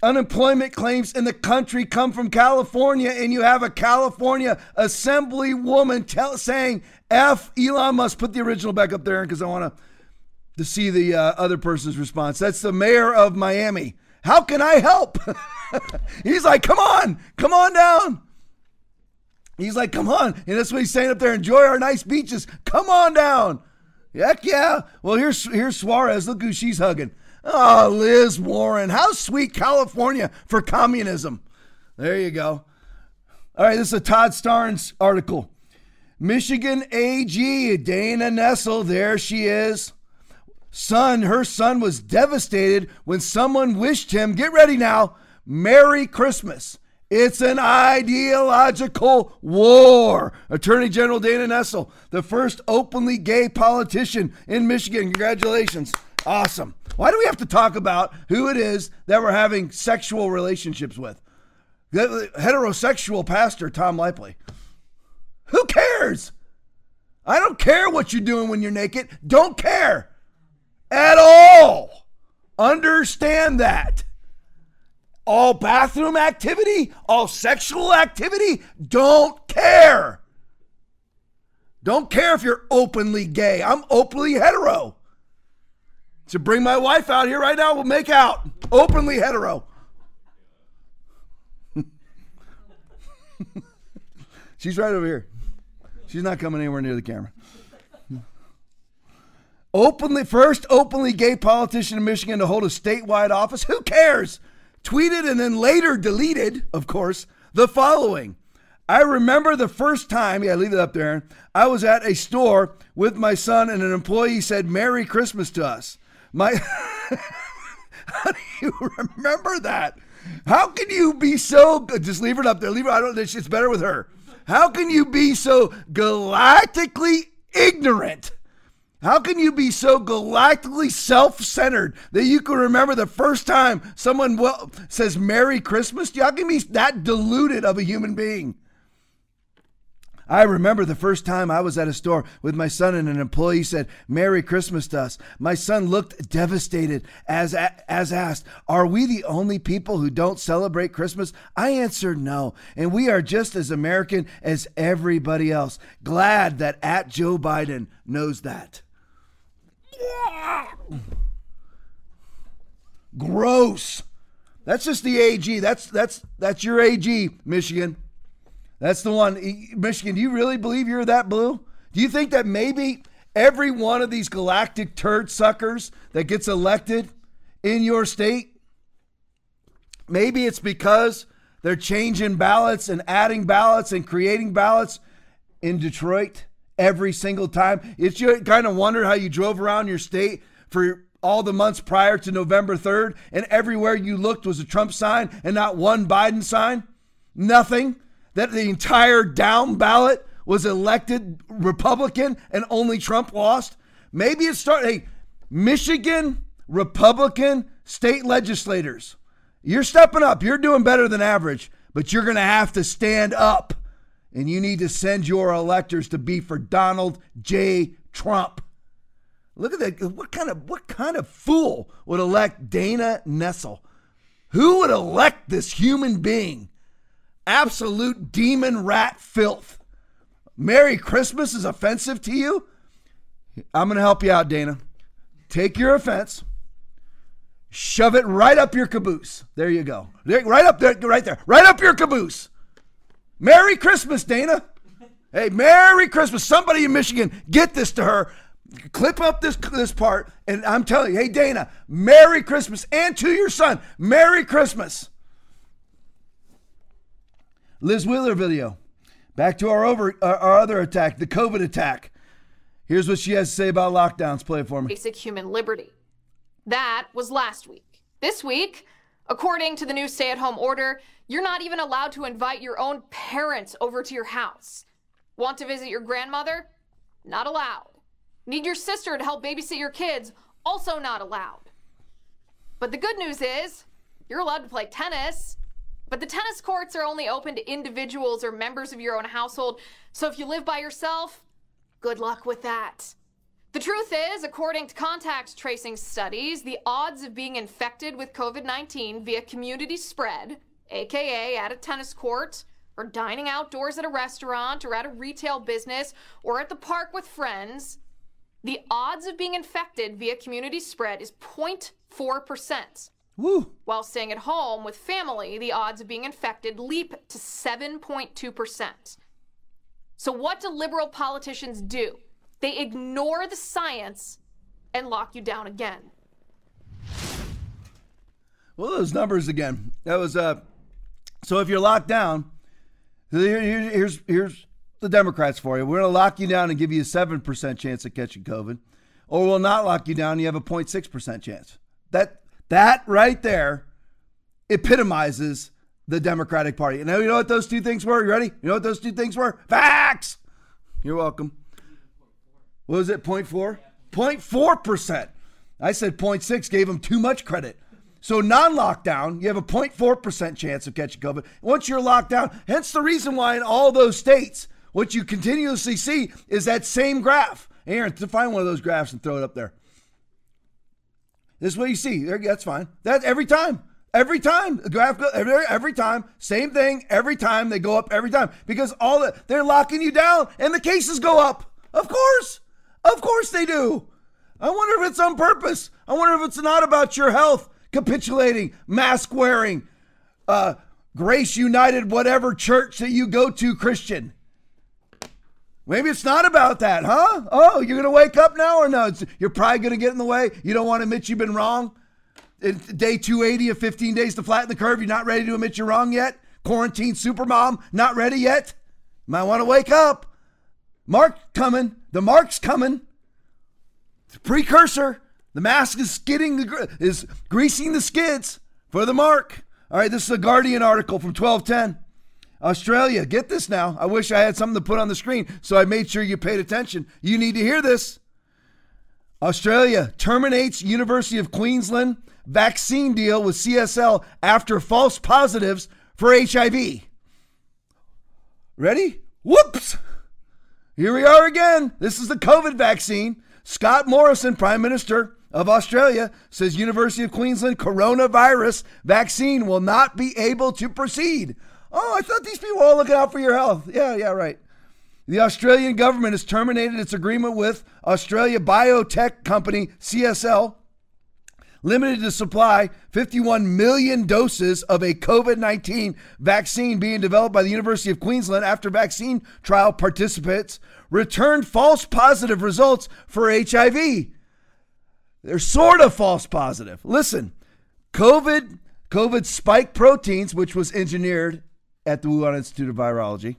unemployment claims in the country come from California, and you have a California assemblywoman tell, saying, F Elon Musk. Put the original back up there because I want to to see the uh, other person's response. That's the mayor of Miami. How can I help? He's like, come on, come on down. He's like, come on. And that's what he's saying up there. Enjoy our nice beaches. Come on down. Heck yeah. Well, here's here's Suarez. Look who she's hugging. Oh, Liz Warren. How sweet California for communism. There you go. All right, this is a Todd Starnes article. Michigan AG, Dana Nessel, there she is. Son, her son was devastated when someone wished him, get ready now, Merry Christmas. It's an ideological war. Attorney General Dana Nessel, the first openly gay politician in Michigan. Congratulations. Awesome. Why do we have to talk about who it is that we're having sexual relationships with? The heterosexual pastor, Tom Lipley. Who cares? I don't care what you're doing when you're naked. Don't care at all. Understand that. All bathroom activity, all sexual activity, don't care. Don't care if you're openly gay. I'm openly hetero. To bring my wife out here right now, we'll make out. Openly hetero. She's right over here. She's not coming anywhere near the camera. Openly, first openly gay politician in Michigan to hold a statewide office. Who cares? Tweeted and then later deleted, of course, the following. I remember the first time, yeah, leave it up there. I was at a store with my son, and an employee said, Merry Christmas to us. My, how do you remember that? How can you be so, just leave it up there. Leave it, I don't, it's better with her. How can you be so galactically ignorant? How can you be so galactically self centered that you can remember the first time someone says Merry Christmas? How can you be that deluded of a human being? I remember the first time I was at a store with my son and an employee said, Merry Christmas to us. My son looked devastated as, as asked, Are we the only people who don't celebrate Christmas? I answered no. And we are just as American as everybody else. Glad that at Joe Biden knows that. Gross. That's just the AG. That's that's that's your AG, Michigan. That's the one. Michigan, do you really believe you're that blue? Do you think that maybe every one of these galactic turd suckers that gets elected in your state, maybe it's because they're changing ballots and adding ballots and creating ballots in Detroit every single time? It's you kind of wonder how you drove around your state for all the months prior to November 3rd and everywhere you looked was a Trump sign and not one Biden sign? Nothing that the entire down ballot was elected Republican and only Trump lost? Maybe it started. Hey, Michigan Republican state legislators, you're stepping up. You're doing better than average, but you're going to have to stand up and you need to send your electors to be for Donald J. Trump. Look at that. What kind of what kind of fool would elect Dana Nessel? Who would elect this human being absolute demon rat filth. Merry Christmas is offensive to you? I'm going to help you out, Dana. Take your offense, shove it right up your caboose. There you go. Right up there, right there. Right up your caboose. Merry Christmas, Dana. Hey, Merry Christmas. Somebody in Michigan, get this to her. Clip up this this part, and I'm telling you, hey Dana, Merry Christmas, and to your son, Merry Christmas. Liz Wheeler video. Back to our over our other attack, the COVID attack. Here's what she has to say about lockdowns. Play it for me. Basic human liberty. That was last week. This week, according to the new stay-at-home order, you're not even allowed to invite your own parents over to your house. Want to visit your grandmother? Not allowed. Need your sister to help babysit your kids? Also not allowed. But the good news is, you're allowed to play tennis. But the tennis courts are only open to individuals or members of your own household. So if you live by yourself, good luck with that. The truth is, according to contact tracing studies, the odds of being infected with COVID 19 via community spread, aka at a tennis court, or dining outdoors at a restaurant, or at a retail business, or at the park with friends, the odds of being infected via community spread is 0.4%. Woo. While staying at home with family, the odds of being infected leap to 7.2%. So, what do liberal politicians do? They ignore the science and lock you down again. Well, those numbers again. That was uh so if you're locked down, here's here's the Democrats for you. We're going to lock you down and give you a 7% chance of catching COVID, or we'll not lock you down and you have a 0.6% chance. That that right there epitomizes the Democratic Party. And now you know what those two things were? You ready? You know what those two things were? Facts. You're welcome. What was it? 0.4? 0.4%. I said 0.6, gave them too much credit. So non-lockdown, you have a 0.4% chance of catching COVID. Once you're locked down, hence the reason why in all those states what you continuously see is that same graph. Aaron, find one of those graphs and throw it up there. This is what you see. There, that's fine. That every time. Every time the graph go every, every time, same thing. Every time they go up every time because all the they're locking you down and the cases go up. Of course, of course they do. I wonder if it's on purpose. I wonder if it's not about your health capitulating, mask wearing, uh, Grace United, whatever church that you go to, Christian. Maybe it's not about that, huh? Oh, you're going to wake up now or no? It's, you're probably going to get in the way. You don't want to admit you've been wrong. Day 280 of 15 days to flatten the curve, you're not ready to admit you're wrong yet. Quarantine supermom, not ready yet. Might want to wake up. Mark coming. The mark's coming. The precursor. The mask is skidding the is greasing the skids for the mark. All right, this is a Guardian article from 1210. Australia, get this now. I wish I had something to put on the screen, so I made sure you paid attention. You need to hear this. Australia terminates University of Queensland vaccine deal with CSL after false positives for HIV. Ready? Whoops! Here we are again. This is the COVID vaccine. Scott Morrison, Prime Minister of Australia, says University of Queensland coronavirus vaccine will not be able to proceed. Oh, I thought these people were all looking out for your health. Yeah, yeah, right. The Australian government has terminated its agreement with Australia biotech company CSL, limited to supply 51 million doses of a COVID 19 vaccine being developed by the University of Queensland after vaccine trial participants returned false positive results for HIV. They're sort of false positive. Listen, COVID, COVID spike proteins, which was engineered at the Wuhan Institute of Virology,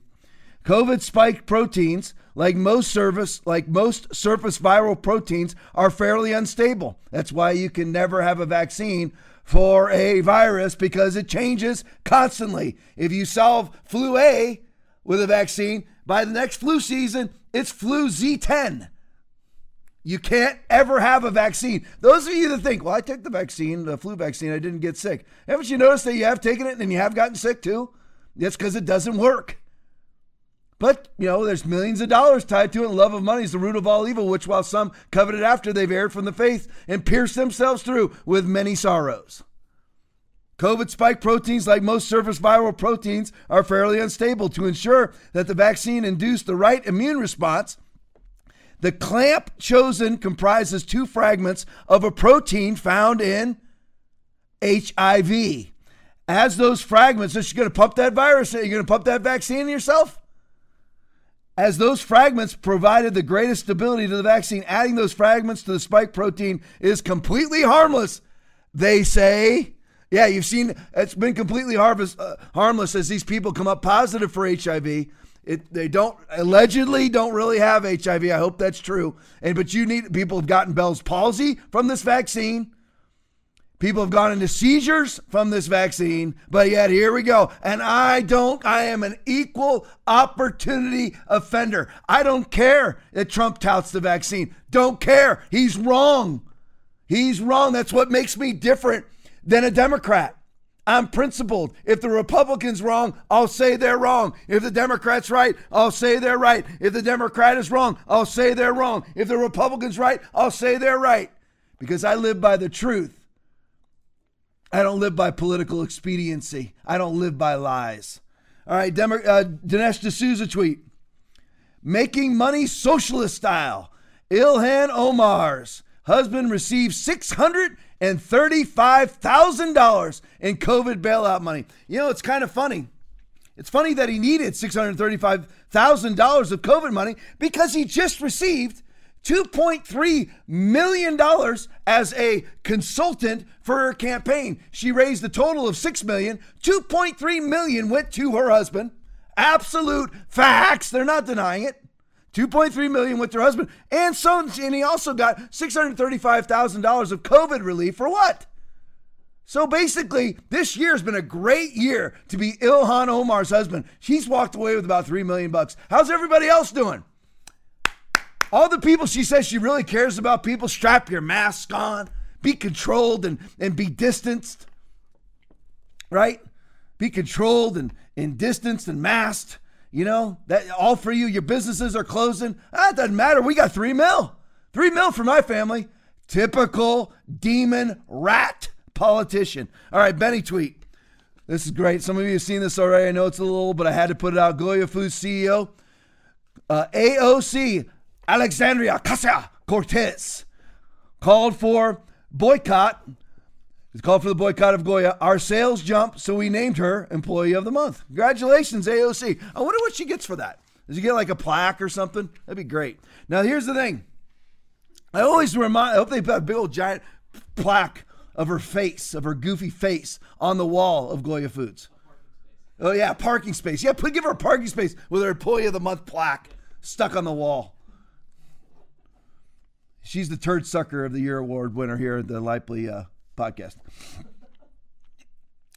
COVID spike proteins, like most surface, like most surface viral proteins, are fairly unstable. That's why you can never have a vaccine for a virus because it changes constantly. If you solve flu A with a vaccine, by the next flu season, it's flu Z10. You can't ever have a vaccine. Those of you that think, well, I took the vaccine, the flu vaccine, I didn't get sick. Haven't you noticed that you have taken it and you have gotten sick too? That's because it doesn't work. But, you know, there's millions of dollars tied to it. And love of money is the root of all evil, which while some coveted after, they've erred from the faith and pierced themselves through with many sorrows. COVID spike proteins, like most surface viral proteins, are fairly unstable. To ensure that the vaccine induced the right immune response, the clamp chosen comprises two fragments of a protein found in HIV. As those fragments, are you going to pump that virus, you're going to pump that vaccine in yourself? As those fragments provided the greatest stability to the vaccine, adding those fragments to the spike protein is completely harmless, they say. Yeah, you've seen it's been completely harvest, uh, harmless as these people come up positive for HIV. It, they don't allegedly don't really have HIV. I hope that's true. And but you need people have gotten Bell's palsy from this vaccine. People have gone into seizures from this vaccine, but yet here we go. And I don't, I am an equal opportunity offender. I don't care that Trump touts the vaccine. Don't care. He's wrong. He's wrong. That's what makes me different than a Democrat. I'm principled. If the Republican's wrong, I'll say they're wrong. If the Democrat's right, I'll say they're right. If the Democrat is wrong, I'll say they're wrong. If the Republican's right, I'll say they're right. Because I live by the truth. I don't live by political expediency. I don't live by lies. All right, Demo- uh, Dinesh D'Souza tweet. Making money socialist style. Ilhan Omar's husband received $635,000 in COVID bailout money. You know, it's kind of funny. It's funny that he needed $635,000 of COVID money because he just received $2.3 million as a consultant for her campaign. She raised a total of $6 million. $2.3 million went to her husband. Absolute facts. They're not denying it. 2.3 million with her husband. And so and he also got $635,000 of COVID relief for what? So basically, this year has been a great year to be Ilhan Omar's husband. She's walked away with about 3 million bucks. How's everybody else doing? All the people she says she really cares about people, strap your mask on, be controlled and, and be distanced. Right? Be controlled and, and distanced and masked. You know, that all for you. Your businesses are closing. Ah, doesn't matter. We got three mil. Three mil for my family. Typical demon rat politician. All right, Benny tweet. This is great. Some of you have seen this already. I know it's a little, but I had to put it out. Goya Foods CEO, uh, AOC, Alexandria Casa Cortez, called for boycott. It's called for the boycott of Goya. Our sales jumped, so we named her Employee of the Month. Congratulations, AOC. I wonder what she gets for that. Does she get like a plaque or something? That'd be great. Now, here's the thing. I always remind, I hope they put a big old giant plaque of her face, of her goofy face on the wall of Goya Foods. Oh, yeah, parking space. Yeah, put, give her a parking space with her Employee of the Month plaque stuck on the wall. She's the Turd Sucker of the Year award winner here at the Lively uh, podcast.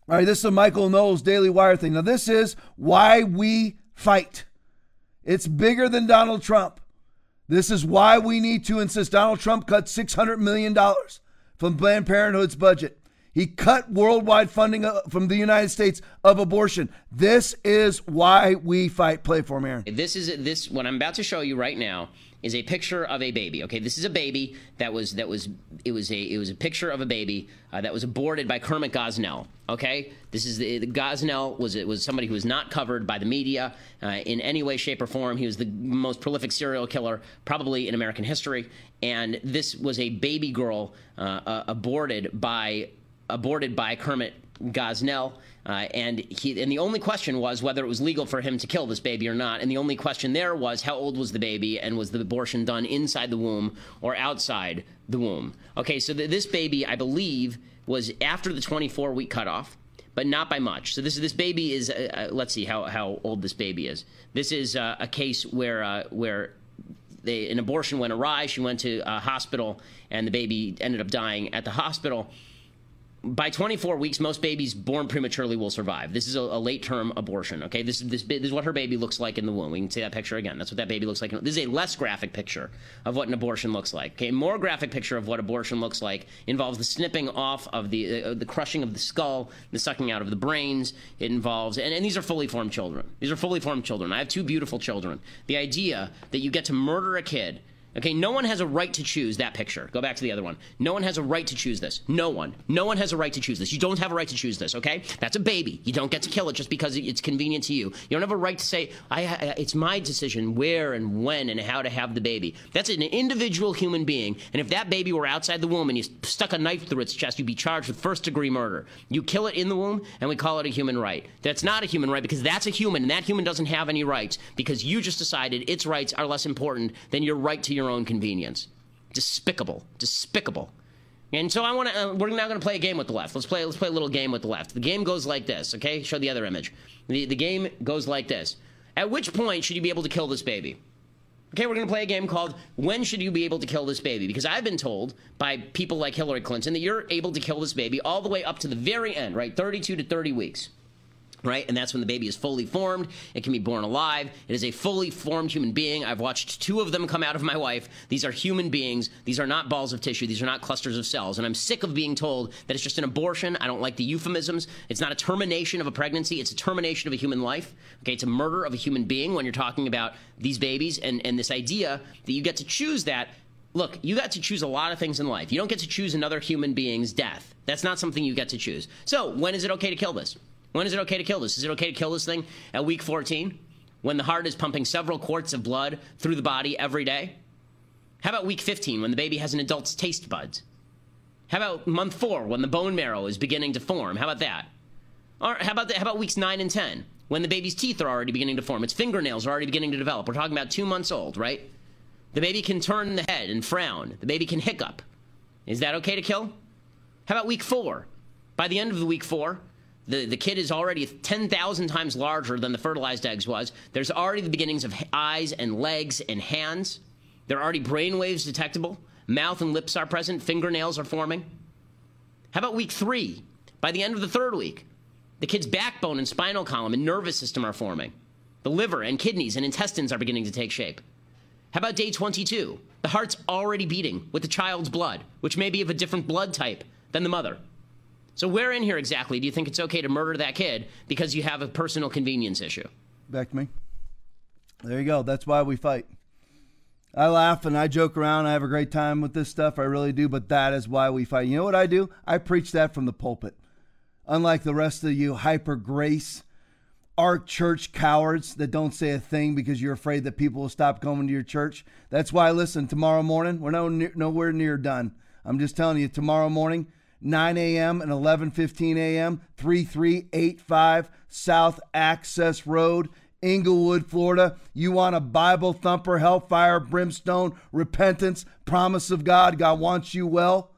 All right, this is a Michael Knowles Daily Wire thing. Now, this is why we fight. It's bigger than Donald Trump. This is why we need to insist Donald Trump cut $600 million from Planned Parenthood's budget. He cut worldwide funding uh, from the United States of abortion. This is why we fight. Play for me, Aaron. This is this what I'm about to show you right now is a picture of a baby. Okay, this is a baby that was that was it was a it was a picture of a baby uh, that was aborted by Kermit Gosnell. Okay, this is the, the Gosnell was it was somebody who was not covered by the media uh, in any way, shape, or form. He was the most prolific serial killer probably in American history, and this was a baby girl uh, uh aborted by aborted by Kermit Gosnell. Uh, and he and the only question was whether it was legal for him to kill this baby or not. And the only question there was how old was the baby and was the abortion done inside the womb or outside the womb? Okay, so th- this baby, I believe, was after the 24 week cutoff. But not by much. So this this baby is. Uh, uh, let's see how, how old this baby is. This is uh, a case where uh, where they, an abortion went awry. She went to a hospital, and the baby ended up dying at the hospital by 24 weeks, most babies born prematurely will survive. This is a, a late term abortion. Okay, this, this this is what her baby looks like in the womb. We can see that picture again. That's what that baby looks like. This is a less graphic picture of what an abortion looks like. Okay, more graphic picture of what abortion looks like involves the snipping off of the uh, the crushing of the skull, the sucking out of the brains. It involves and, and these are fully formed children. These are fully formed children. I have two beautiful children. The idea that you get to murder a kid Okay, no one has a right to choose that picture. Go back to the other one. No one has a right to choose this. No one. No one has a right to choose this. You don't have a right to choose this, okay? That's a baby. You don't get to kill it just because it's convenient to you. You don't have a right to say, I, it's my decision where and when and how to have the baby. That's an individual human being. And if that baby were outside the womb and you stuck a knife through its chest, you'd be charged with first degree murder. You kill it in the womb, and we call it a human right. That's not a human right because that's a human, and that human doesn't have any rights because you just decided its rights are less important than your right to your own convenience. Despicable. Despicable. And so I want to. Uh, we're now going to play a game with the left. Let's play. Let's play a little game with the left. The game goes like this. Okay, show the other image. The the game goes like this. At which point should you be able to kill this baby? Okay, we're going to play a game called When Should You Be Able to Kill This Baby? Because I've been told by people like Hillary Clinton that you're able to kill this baby all the way up to the very end, right? 32 to 30 weeks right? And that's when the baby is fully formed. It can be born alive. It is a fully formed human being. I've watched two of them come out of my wife. These are human beings. These are not balls of tissue. These are not clusters of cells. And I'm sick of being told that it's just an abortion. I don't like the euphemisms. It's not a termination of a pregnancy. It's a termination of a human life. Okay, it's a murder of a human being when you're talking about these babies and, and this idea that you get to choose that look, you got to choose a lot of things in life. You don't get to choose another human being's death. That's not something you get to choose. So, when is it okay to kill this? When is it okay to kill this? Is it okay to kill this thing at week 14 when the heart is pumping several quarts of blood through the body every day? How about week 15 when the baby has an adult's taste buds? How about month four when the bone marrow is beginning to form? How about that? Or how about, how about weeks 9 and 10 when the baby's teeth are already beginning to form? Its fingernails are already beginning to develop. We're talking about two months old, right? The baby can turn the head and frown. The baby can hiccup. Is that okay to kill? How about week four? By the end of the week four, the, the kid is already 10,000 times larger than the fertilized eggs was. There's already the beginnings of eyes and legs and hands. There are already brain waves detectable. Mouth and lips are present. Fingernails are forming. How about week three? By the end of the third week, the kid's backbone and spinal column and nervous system are forming. The liver and kidneys and intestines are beginning to take shape. How about day 22? The heart's already beating with the child's blood, which may be of a different blood type than the mother. So where in here exactly do you think it's okay to murder that kid because you have a personal convenience issue? Back to me. There you go. That's why we fight. I laugh and I joke around. I have a great time with this stuff. I really do. But that is why we fight. You know what I do? I preach that from the pulpit. Unlike the rest of you hyper grace, arc church cowards that don't say a thing because you're afraid that people will stop coming to your church. That's why, listen, tomorrow morning, we're no, nowhere near done. I'm just telling you, tomorrow morning, 9 a.m. and 11:15 a.m. 3385 South Access Road, Englewood, Florida. You want a Bible thumper, hellfire, brimstone, repentance, promise of God. God wants you well.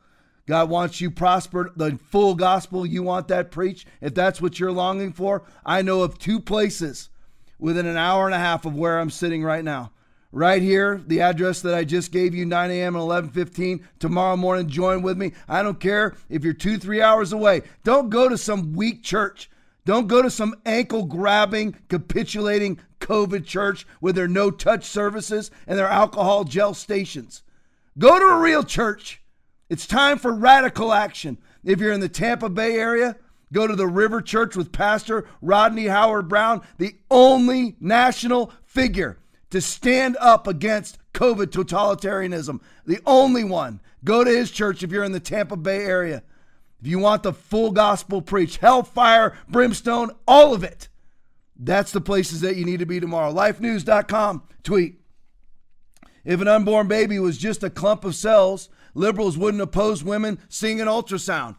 God wants you prospered, the full gospel. You want that preached. If that's what you're longing for, I know of two places within an hour and a half of where I'm sitting right now. Right here, the address that I just gave you, 9 a.m. and 11:15 tomorrow morning. Join with me. I don't care if you're two, three hours away. Don't go to some weak church. Don't go to some ankle grabbing, capitulating COVID church with their no touch services and their alcohol gel stations. Go to a real church. It's time for radical action. If you're in the Tampa Bay area, go to the River Church with Pastor Rodney Howard Browne, the only national figure to stand up against COVID totalitarianism. The only one. Go to his church if you're in the Tampa Bay area. If you want the full gospel preached, hellfire, brimstone, all of it, that's the places that you need to be tomorrow. Lifenews.com tweet. If an unborn baby was just a clump of cells, liberals wouldn't oppose women seeing an ultrasound.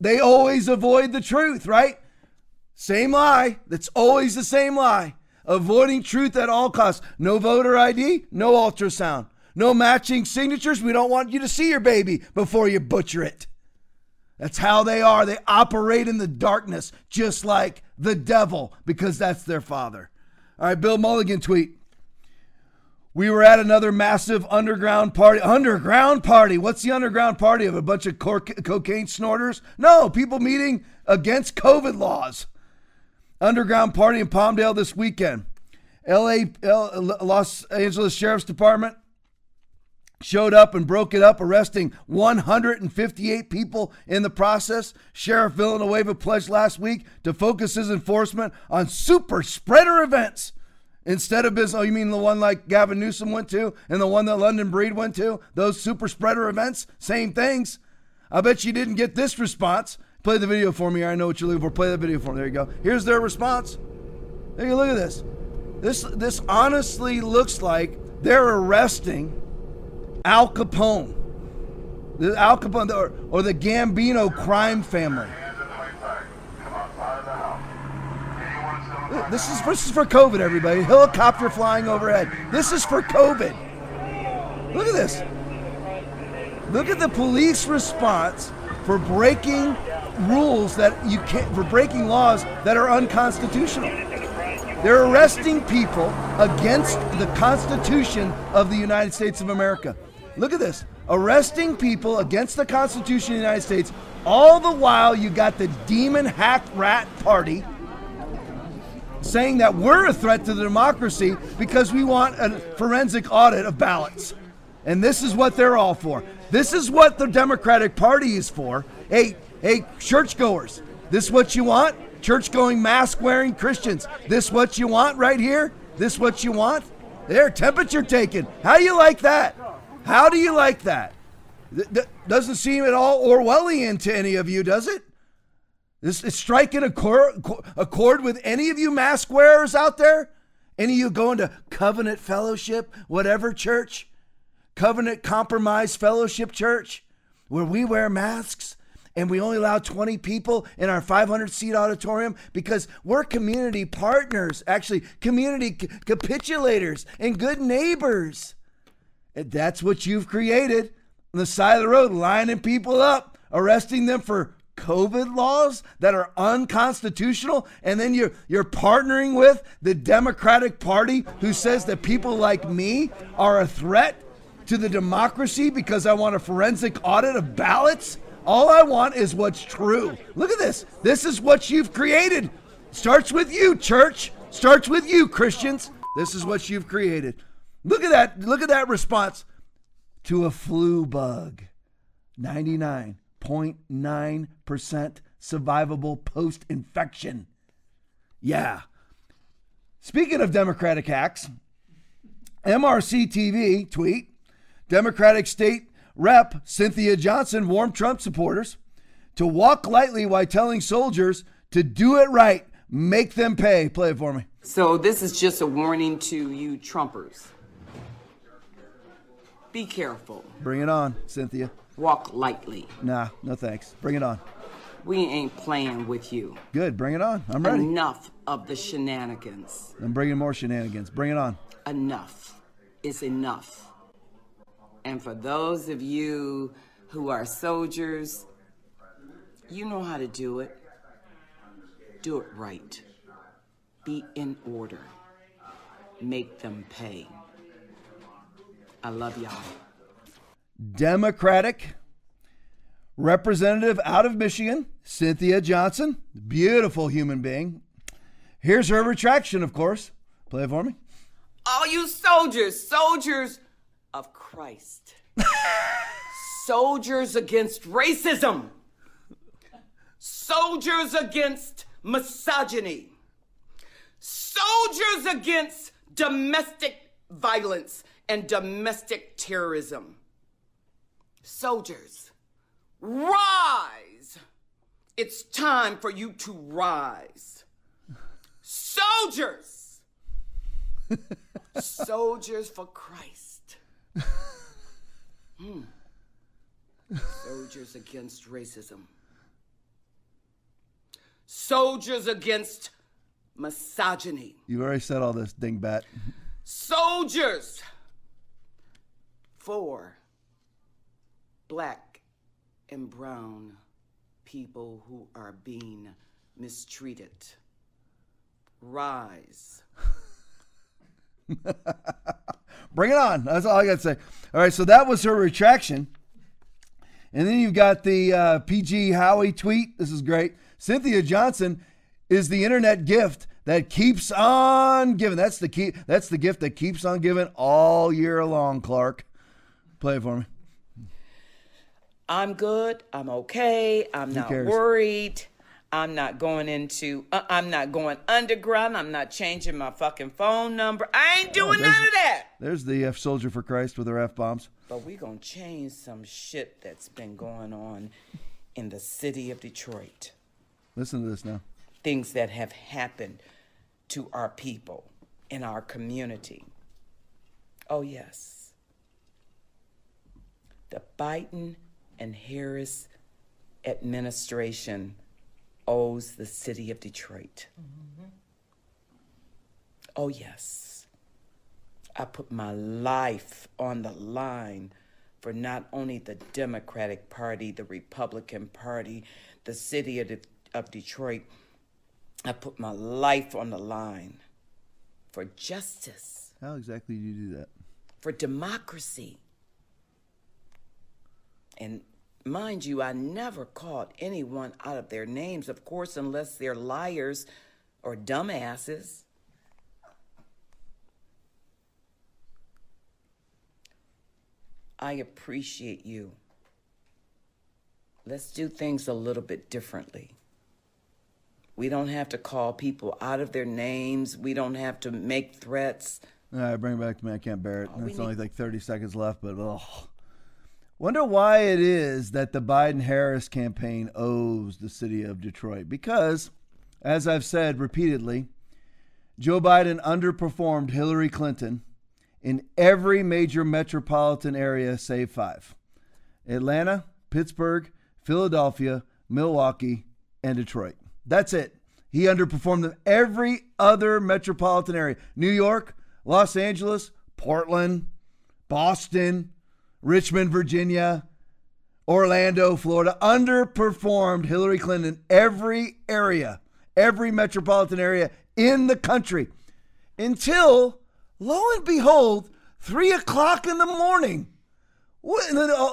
They always avoid the truth, right? Same lie. That's always the same lie. Avoiding truth at all costs. No voter ID, no ultrasound. No matching signatures. We don't want you to see your baby before you butcher it. That's how they are. They operate in the darkness, just like the devil, because that's their father. All right, Bill Mulligan tweet. We were at another massive underground party. Underground party? What's the underground party of a bunch of cor- cocaine snorters? No, people meeting against COVID laws. Underground party in Palmdale this weekend. LA, L- Los Angeles Sheriff's Department showed up and broke it up, arresting 158 people in the process. Sheriff Villanueva pledged last week to focus his enforcement on super spreader events instead of business. Oh, you mean the one like Gavin Newsom went to and the one that London Breed went to? Those super spreader events? Same things. I bet you didn't get this response. Play the video for me. I know what you're looking for. Play the video for me. There you go. Here's their response. You look at this. This this honestly looks like they're arresting Al Capone, the Al Capone, or, or the Gambino crime family. This is this is for COVID, everybody. Helicopter flying overhead. This is for COVID. Look at this. Look at the police response for breaking rules that you can't for breaking laws that are unconstitutional. They're arresting people against the Constitution of the United States of America. Look at this. Arresting people against the Constitution of the United States. All the while, you got the demon hack rat party saying that we're a threat to the democracy because we want a forensic audit of ballots. And this is what they're all for. This is what the Democratic Party is for. Hey, hey, churchgoers, this what you want? Church going, mask wearing Christians. This what you want right here? This what you want? There, temperature taken. How do you like that? How do you like that? Th- th- doesn't seem at all Orwellian to any of you, does it? Striking a cor- accord with any of you mask wearers out there? Any of you going to Covenant Fellowship, whatever church? Covenant Compromise Fellowship Church, where we wear masks and we only allow 20 people in our 500 seat auditorium because we're community partners, actually, community capitulators and good neighbors. And that's what you've created on the side of the road, lining people up, arresting them for COVID laws that are unconstitutional, and then you're you're partnering with the Democratic Party who says that people like me are a threat to the democracy because I want a forensic audit of ballots. All I want is what's true. Look at this. This is what you've created. Starts with you, church. Starts with you, Christians. This is what you've created. Look at that. Look at that response to a flu bug. 99.9% survivable post infection. Yeah. Speaking of Democratic hacks, MRC TV tweet Democratic State Rep Cynthia Johnson warned Trump supporters to walk lightly while telling soldiers to do it right, make them pay. Play it for me. So this is just a warning to you Trumpers. Be careful. Bring it on, Cynthia. Walk lightly. Nah, no thanks. Bring it on. We ain't playing with you. Good, bring it on. I'm ready. Enough of the shenanigans. I'm bringing more shenanigans. Bring it on. Enough is enough. And for those of you who are soldiers, you know how to do it. Do it right. Be in order. Make them pay. I love y'all. Democratic representative out of Michigan, Cynthia Johnson, beautiful human being. Here's her retraction, of course. Play it for me. All you soldiers, soldiers Christ. soldiers against racism. Soldiers against misogyny. Soldiers against domestic violence and domestic terrorism. Soldiers, rise! It's time for you to rise. Soldiers! Soldiers for Christ. Hmm. Soldiers against racism. Soldiers against misogyny. You've already said all this, dingbat. Soldiers for black and brown people who are being mistreated. Rise. Bring it on. That's all I got to say. All right, so that was her retraction. And then you've got the uh, PG Howie tweet. This is great. Cynthia Johnson is the internet gift that keeps on giving. That's the key. That's the gift that keeps on giving all year long. Clark, play it for me. I'm good. I'm okay. I'm not worried. I'm not going into. Uh, I'm not going underground. I'm not changing my fucking phone number. I ain't doing there's- none of that. There's the F Soldier for Christ with her F bombs. But we gonna change some shit that's been going on in the city of Detroit. Listen to this now. Things that have happened to our people in our community. Oh yes. The Biden and Harris administration owes the city of Detroit. Mm-hmm. Oh, yes. I put my life on the line for not only the Democratic Party, the Republican Party, the city of, of Detroit. I put my life on the line for justice, How exactly do you do that? for democracy. And mind you, I never called anyone out of their names, of course, unless they're liars or dumbasses. I appreciate you. Let's do things a little bit differently. We don't have to call people out of their names. We don't have to make threats. All right, bring it back to me. I can't bear it. There's need- only like 30 seconds left, but ugh. Wonder why it is that the Biden Harris campaign owes the city of Detroit. Because, as I've said repeatedly, Joe Biden underperformed Hillary Clinton in every major metropolitan area save five Atlanta, Pittsburgh, Philadelphia, Milwaukee, and Detroit. That's it. He underperformed them every other metropolitan area New York, Los Angeles, Portland, Boston, Richmond, Virginia, Orlando, Florida. Underperformed Hillary Clinton in every area, every metropolitan area in the country until, lo and behold, three o'clock in the morning. And, uh,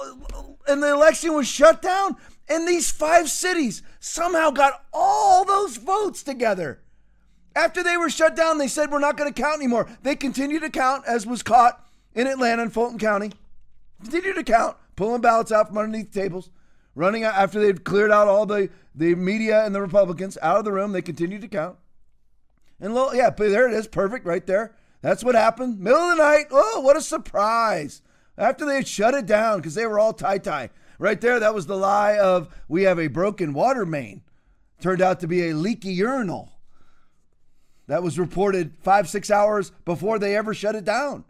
and the election was shut down, and these five cities somehow got all those votes together. After they were shut down, they said we're not going to count anymore. They continued to count, as was caught in Atlanta and Fulton County. Continued to count, pulling ballots out from underneath tables, running out after they'd cleared out all the, the media and the Republicans out of the room. They continued to count. And lo, yeah, there it is, perfect right there. That's what happened. Middle of the night. Oh, what a surprise. After they had shut it down because they were all tie tie. Right there, that was the lie of we have a broken water main. Turned out to be a leaky urinal. That was reported five, six hours before they ever shut it down.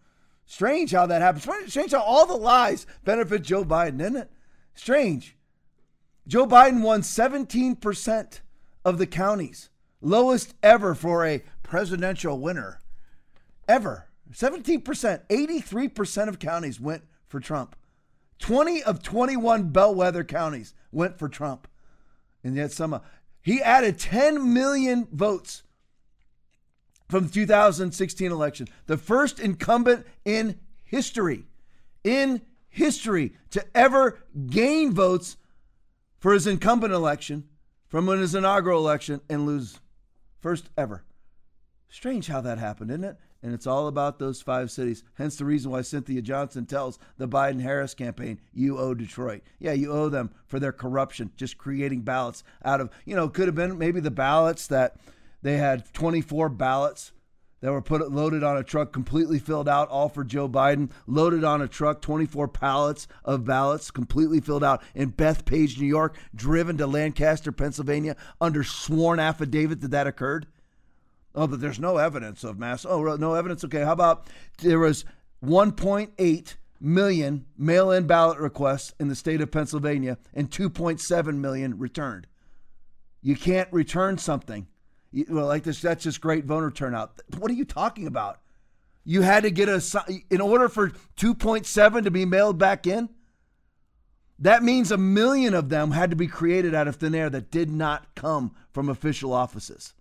Strange how that happens. Strange how all the lies benefit Joe Biden, isn't it? Strange. Joe Biden won 17% of the counties, lowest ever for a presidential winner. Ever. 17%. 83% of counties went for Trump. 20 of 21 bellwether counties went for Trump. And yet some he added 10 million votes from the 2016 election. The first incumbent in history, in history, to ever gain votes for his incumbent election from his inaugural election and lose. First ever. Strange how that happened, isn't it? And it's all about those five cities. Hence the reason why Cynthia Johnson tells the Biden Harris campaign, you owe Detroit. Yeah, you owe them for their corruption, just creating ballots out of, you know, could have been maybe the ballots that they had 24 ballots that were put loaded on a truck, completely filled out, all for Joe Biden. Loaded on a truck, 24 pallets of ballots, completely filled out in Bethpage, New York, driven to Lancaster, Pennsylvania, under sworn affidavit that that occurred. Oh, but there's no evidence of mass. Oh, no evidence. Okay, how about there was 1.8 million mail-in ballot requests in the state of Pennsylvania and 2.7 million returned. You can't return something well, like this, that's just great voter turnout. What are you talking about? You had to get a, in order for 2.7 to be mailed back in, that means a million of them had to be created out of thin air that did not come from official offices.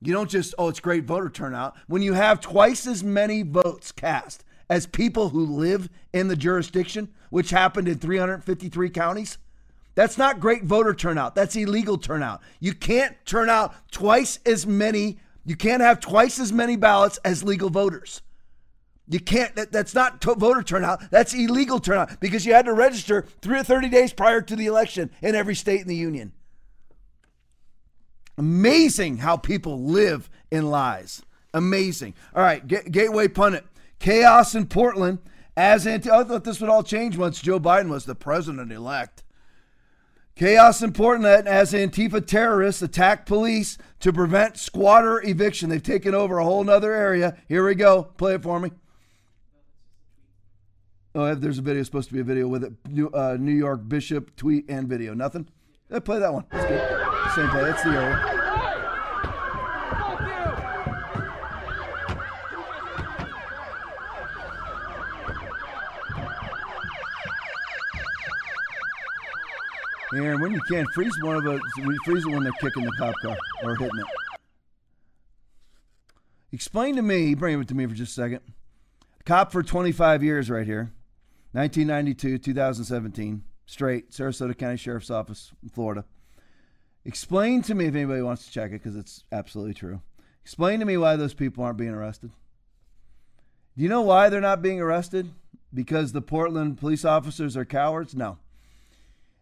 You don't just, oh, it's great voter turnout. When you have twice as many votes cast as people who live in the jurisdiction, which happened in 353 counties, that's not great voter turnout. That's illegal turnout. You can't turn out twice as many, you can't have twice as many ballots as legal voters. You can't, that, that's not voter turnout. That's illegal turnout because you had to register three or 30 days prior to the election in every state in the union. Amazing how people live in lies. Amazing. All right, G- Gateway Pundit. Chaos in Portland as anti. I thought this would all change once Joe Biden was the president elect. Chaos in Portland as Antifa terrorists attack police to prevent squatter eviction. They've taken over a whole other area. Here we go. Play it for me. Oh, there's a video. Supposed to be a video with it. New, uh, New York Bishop tweet and video. Nothing. Yeah, play that one. Same play. That's the area. And when you can't freeze one of us, we freeze it when they're kicking the cop car or hitting it. Explain to me, bring it to me for just a second. Cop for 25 years right here, 1992, 2017, straight, Sarasota County Sheriff's Office, in Florida. Explain to me if anybody wants to check it because it's absolutely true. Explain to me why those people aren't being arrested. Do you know why they're not being arrested? Because the Portland police officers are cowards? No.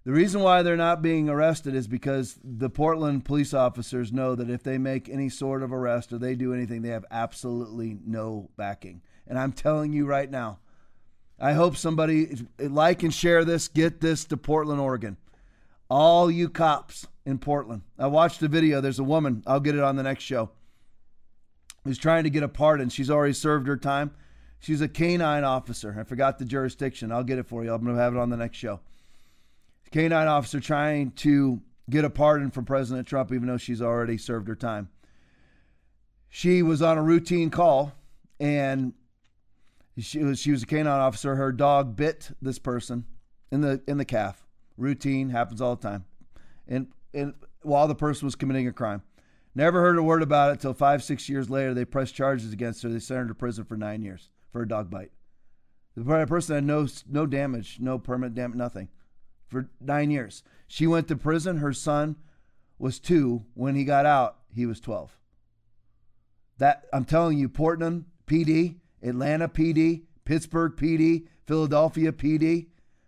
The reason why they're not being arrested is because the Portland police officers know that if they make any sort of arrest or they do anything, they have absolutely no backing. And I'm telling you right now, I hope somebody like and share this, get this to Portland, Oregon. All you cops in Portland. I watched the video. There's a woman, I'll get it on the next show, who's trying to get a pardon. She's already served her time. She's a canine officer. I forgot the jurisdiction. I'll get it for you. I'm going to have it on the next show. Canine officer trying to get a pardon from President Trump, even though she's already served her time. She was on a routine call and she was she was a canine officer. Her dog bit this person in the in the calf. Routine happens all the time. And and while the person was committing a crime. Never heard a word about it until five, six years later. They pressed charges against her. They sent her to prison for nine years for a dog bite. The person had no no damage, no permanent damage, nothing for nine years. She went to prison. Her son was two. When he got out, he was 12. That I'm telling you, Portland PD, Atlanta PD, Pittsburgh PD, Philadelphia PD,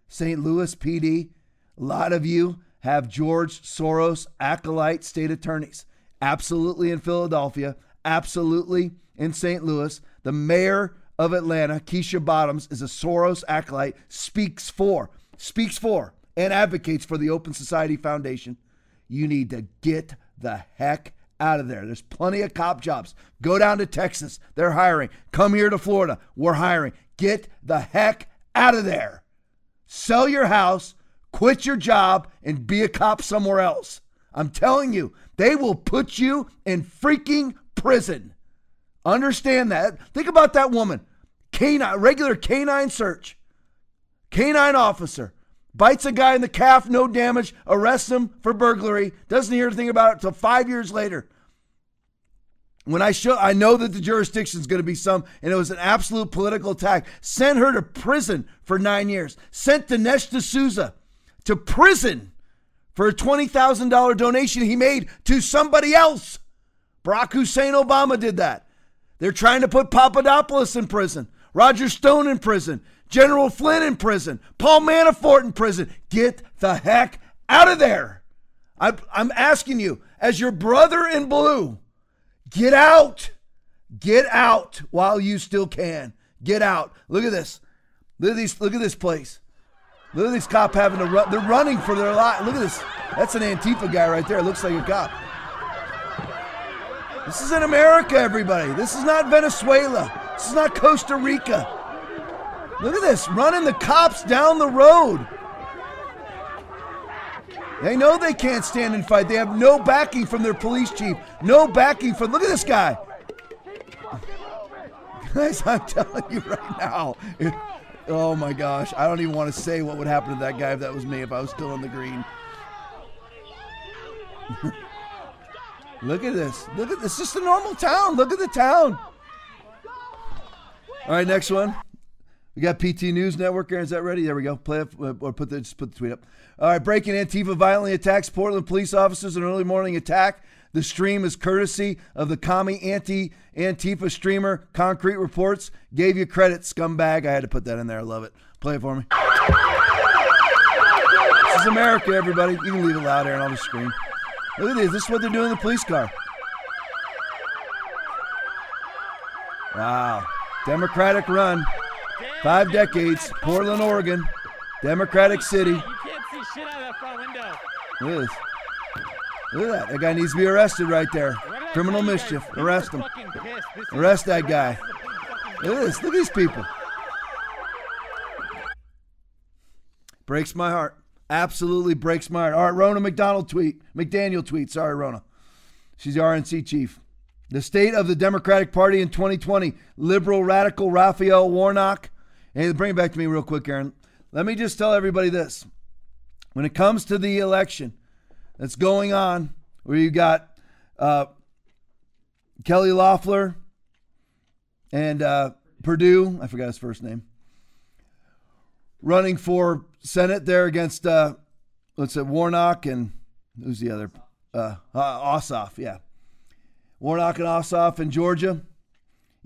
St. Louis PD. A lot of you have George Soros acolyte state attorneys. Absolutely in Philadelphia, absolutely in St. Louis, the mayor of Atlanta, Keisha Bottoms, is a Soros acolyte, speaks for, speaks for, and advocates for the Open Society Foundation. You need to get the heck out of there. There's plenty of cop jobs. Go down to Texas. They're hiring. Come here to Florida. We're hiring. Get the heck out of there. Sell your house, quit your job, and be a cop somewhere else. I'm telling you, they will put you in freaking prison. Understand that. Think about that woman. Canine, regular canine search. Canine officer bites a guy in the calf, no damage, arrests him for burglary, doesn't hear anything about it until five years later. When I show, I know that the jurisdiction is going to be some, and it was an absolute political attack. Sent her to prison for nine years. Sent Dinesh D'Souza to prison for a $20,000 donation he made to somebody else. Barack Hussein Obama did that. They're trying to put Papadopoulos in prison, Roger Stone in prison, General Flynn in prison, Paul Manafort in prison. Get the heck out of there. I'm, I'm asking you, as your brother in blue, get out. Get out while you still can. Get out. Look at this. Look at these. Look at this place. Look at these cop having to run. They're running for their life. Look at this. That's an Antifa guy right there. Looks like a cop. This is in America, everybody. This is not Venezuela. This is not Costa Rica. Look at this, running the cops down the road. They know they can't stand and fight. They have no backing from their police chief. No backing from. Look at this guy. Guys, I'm telling you right now. it- oh my gosh, I don't even want to say what would happen to that guy if that was me. If I was still in the green. Look at this. Look at this. Just a normal town. Look at the town. All right, next one. We got PT News Network. Aaron, is that ready? There we go. Play it uh, or put the just put the tweet up. All right, breaking Antifa violently attacks Portland police officers in an early morning attack. The stream is courtesy of the commie anti Antifa streamer. Concrete Reports gave you credit, scumbag. I had to put that in there. I love it. Play it for me. This is America, everybody. You can leave it loud, Aaron. I'll just scream. Look at this. This is what they're doing in the police car. Wow. Democratic run. Five decades. Portland, Oregon. Democratic city. You can't see shit out of that front window. Look at this. Look at that. That guy needs to be arrested right there. Criminal mischief. Arrest him. Arrest that guy. Look at this. Look at these people. Breaks my heart. Absolutely breaks my heart. All right, Rona McDonald tweet. McDaniel tweet. Sorry, Rona. She's the RNC chief. The state of the Democratic Party in 2020. Liberal radical Raphael Warnock. Hey, bring it back to me real quick, Aaron. Let me just tell everybody this. When it comes to the election that's going on, where you got uh, Kelly Loeffler and uh, Perdue, I forgot his first name, running for Senate there against, uh, let's say, Warnock and who's the other? Uh, uh, Ossoff, yeah. Warnock and Ossoff in Georgia.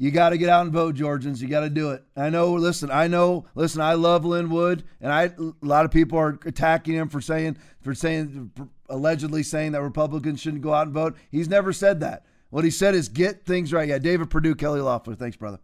You got to get out and vote, Georgians. You got to do it. I know. Listen, I know. Listen, I love Lin Wood, and I a lot of people are attacking him for saying for saying allegedly saying that Republicans shouldn't go out and vote. He's never said that. What he said is get things right. Yeah, David Perdue, Kelly Loeffler. Thanks, brother.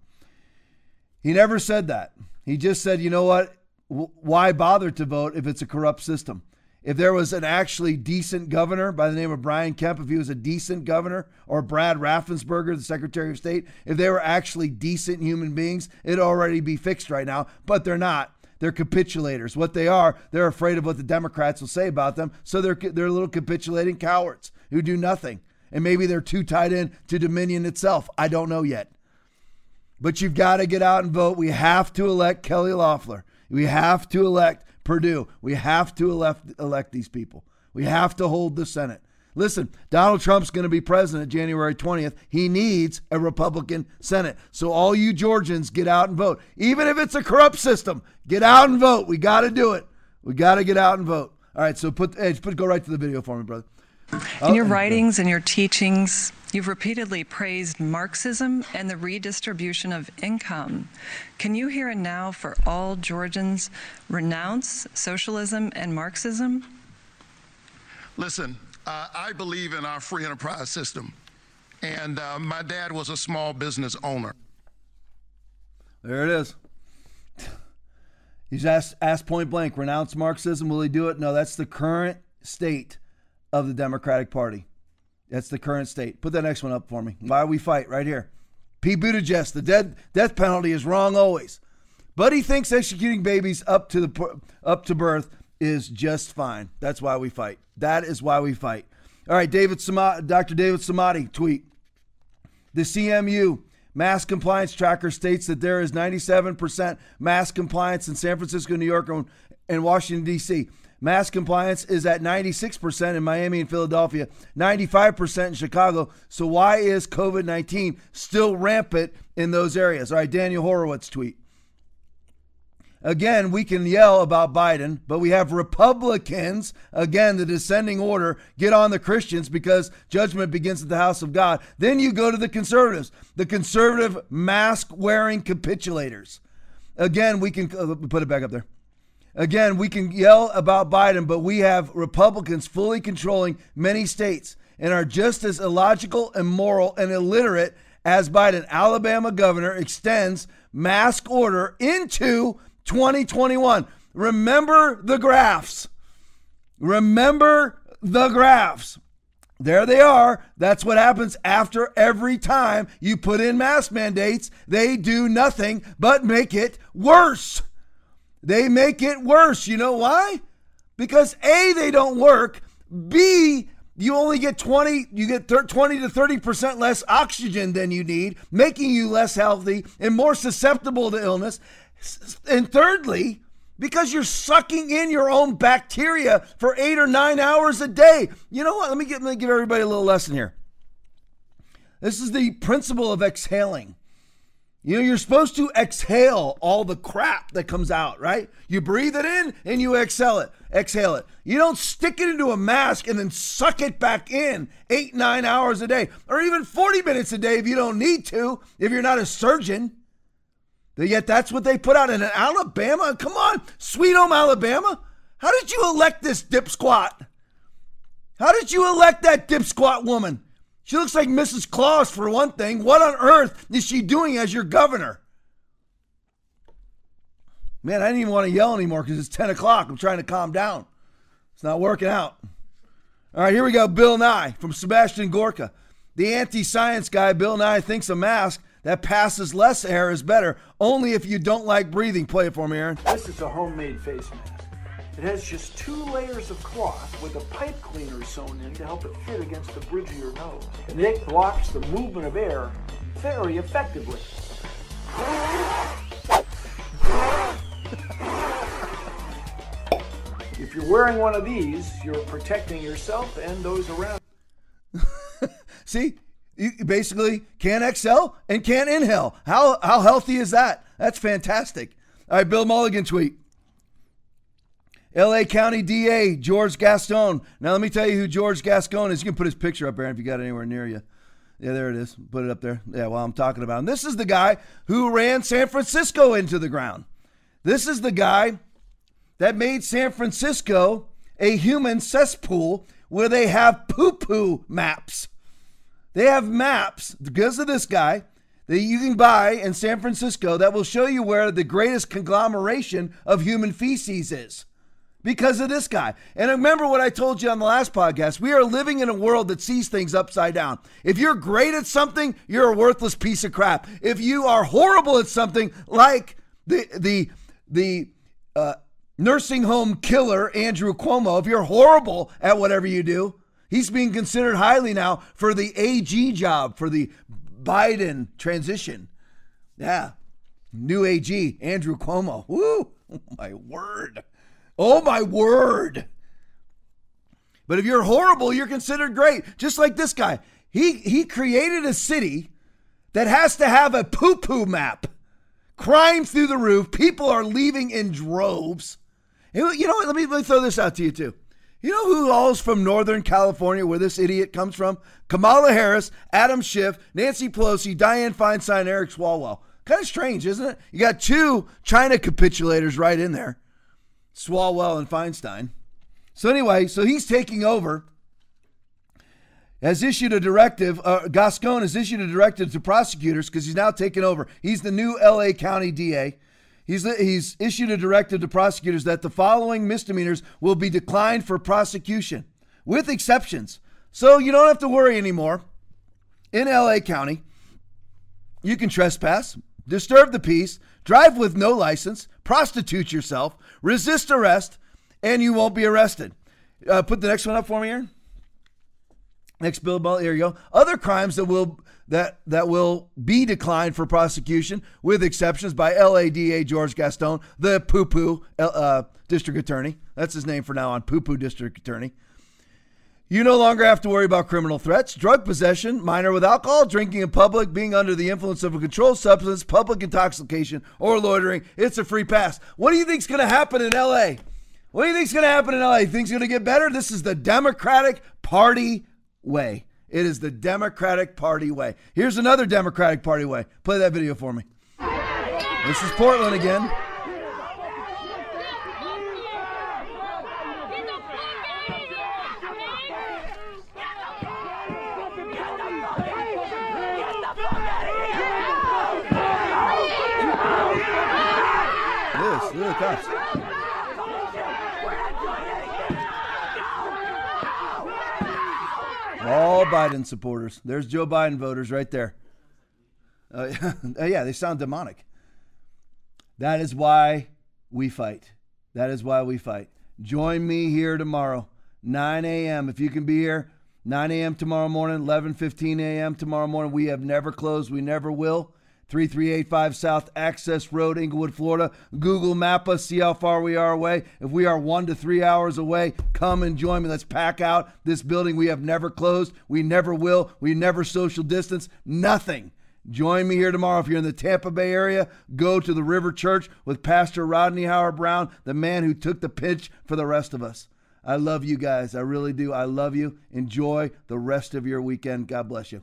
He never said that. He just said, you know what? Why bother to vote if it's a corrupt system? If there was an actually decent governor by the name of Brian Kemp, if he was a decent governor, or Brad Raffensperger, the Secretary of State, if they were actually decent human beings, it'd already be fixed right now. But they're not. They're capitulators. What they are, they're afraid of what the Democrats will say about them. So they're they're little capitulating cowards who do nothing. And maybe they're too tied in to Dominion itself. I don't know yet. But you've got to get out and vote. We have to elect Kelly Loeffler. We have to elect Perdue. We have to elect, elect these people. We have to hold the Senate. Listen, Donald Trump's going to be president January 20th. He needs a Republican Senate. So, all you Georgians, get out and vote. Even if it's a corrupt system, get out and vote. We got to do it. We got to get out and vote. All right, so put, Edge, put go right to the video for me, brother. Oh, In your writings and your teachings, you've repeatedly praised Marxism and the redistribution of income. Can you here and now, for all Georgians, renounce socialism and Marxism? Listen, uh, I believe in our free enterprise system. and uh, my dad was a small business owner. There it is. He's asked, asked point blank, renounce Marxism. Will he do it? No, that's the current state of the Democratic Party. That's the current state. Put that next one up for me. Why we fight right here. Pete Buttigieg, the dead, death penalty is wrong always. But he thinks executing babies up to the up to birth is just fine. That's why we fight. That is why we fight. All right, David Samad, Dr. David Samadi tweet. The CMU mask compliance tracker states that there is 97% mask compliance in San Francisco, New York, and Washington D.C. Mask compliance is at 96% in Miami and Philadelphia, 95% in Chicago. So why is COVID-19 still rampant in those areas? All right, Daniel Horowitz tweet. Again, we can yell about Biden, but we have Republicans, again, the descending order, get on the Christians because judgment begins at the house of God. Then you go to the conservatives, the conservative mask wearing capitulators. Again, we can uh, put it back up there. Again, we can yell about Biden, but we have Republicans fully controlling many states and are just as illogical, immoral, and illiterate as Biden. Alabama governor extends mask order into 2021. Remember the graphs. Remember the graphs. There they are. That's what happens after every time you put in mask mandates. They do nothing but make it worse. They make it worse. You know why? Because A, they don't work. B, you only get 20 you get 20 to 30% less oxygen than you need making you less healthy and more susceptible to illness and thirdly, because you're sucking in your own bacteria for eight or nine hours a day. You know what? Let me, get, let me give everybody a little lesson here. This is the principle of exhaling. You know, you're supposed to exhale all the crap that comes out, right? You breathe it in and you exhale it. Exhale it. You don't stick it into a mask and then suck it back in eight, nine hours a day, or even 40 minutes a day if you don't need to, if you're not a surgeon. Yet that's what they put out in Alabama. Come on, Sweet Home, Alabama. How did you elect this dip squat? How did you elect that dip squat woman? She looks like Mrs. Claus for one thing. What on earth is she doing as your governor? Man, I didn't even want to yell anymore because it's 10 o'clock. I'm trying to calm down. It's not working out. All right, here we go. Bill Nye from Sebastian Gorka. The anti science guy, Bill Nye, thinks a mask that passes less air is better, only if you don't like breathing. Play it for me, Aaron. This is a homemade face mask. It has just two layers of cloth with a pipe cleaner sewn in to help it fit against the bridge of your nose. And it blocks the movement of air very effectively. if you're wearing one of these, you're protecting yourself and those around. See, you basically can't exhale and can't inhale. How how healthy is that? That's fantastic. All right, Bill Melugin tweet. LA County DA George Gascon. Now let me tell you who George Gascon is. You can put his picture up there if you got anywhere near you. Yeah, there it is. Put it up there. Yeah, while I'm talking about him. This is the guy who ran San Francisco into the ground. This is the guy that made San Francisco a human cesspool where they have poo poo maps. They have maps because of this guy that you can buy in San Francisco that will show you where the greatest conglomeration of human feces is because of this guy. And remember what I told you on the last podcast. We are living in a world that sees things upside down. If you're great at something, you're a worthless piece of crap. If you are horrible at something like the the the uh, nursing home killer Andrew Cuomo, if you're horrible at whatever you do, He's being considered highly now for the AG job for the Biden transition. Yeah. New AG, Andrew Cuomo. Woo! Oh my word. Oh my word. But if you're horrible, you're considered great. Just like this guy. He he created a city that has to have a poo-poo map. Crime through the roof. People are leaving in droves. You know what? Let me, let me throw this out to you too. You know who all's from Northern California, where this idiot comes from? Kamala Harris, Adam Schiff, Nancy Pelosi, Dianne Feinstein, Eric Swalwell. Kind of strange, isn't it? You got two China capitulators right in there Swalwell and Feinstein. So, anyway, so he's taking over. has issued a directive. Uh, Gascon has issued a directive to prosecutors because he's now taken over. He's the new LA County DA. He's, he's issued a directive to prosecutors that the following misdemeanors will be declined for prosecution, with exceptions. So you don't have to worry anymore. In LA County, you can trespass, disturb the peace, drive with no license, prostitute yourself, resist arrest, and you won't be arrested. Uh, put the next one up for me, here. Next bill. Here you go. Other crimes that will that that will be declined for prosecution, with exceptions by LADA George Gascon, the poo poo uh, district attorney. That's his name for now on, poo poo district attorney. You no longer have to worry about criminal threats, drug possession, minor with alcohol, drinking in public, being under the influence of a controlled substance, public intoxication, or loitering. It's a free pass. What do you think's going to happen in LA? What do you think's going to happen in LA? Things going to get better? This is the Democratic Party way. It is the Democratic Party way. Here's another Democratic Party way. Play that video for me. This is Portland again. The cops. All Biden supporters. There's Joe Biden voters right there. Uh, yeah, they sound demonic. That is why we fight. That is why we fight. Join me here tomorrow, 9 a.m. If you can be here, 9 a.m. tomorrow morning, 11:15 a.m. tomorrow morning. We have never closed. We never will. 3385 South Access Road, Englewood, Florida. Google map us, see how far we are away. If we are one to three hours away, come and join me. Let's pack out this building. We have never closed. We never will. We never social distance. Nothing. Join me here tomorrow. If you're in the Tampa Bay area, go to the River Church with Pastor Rodney Howard Browne, the man who took the pitch for the rest of us. I love you guys. I really do. I love you. Enjoy the rest of your weekend. God bless you.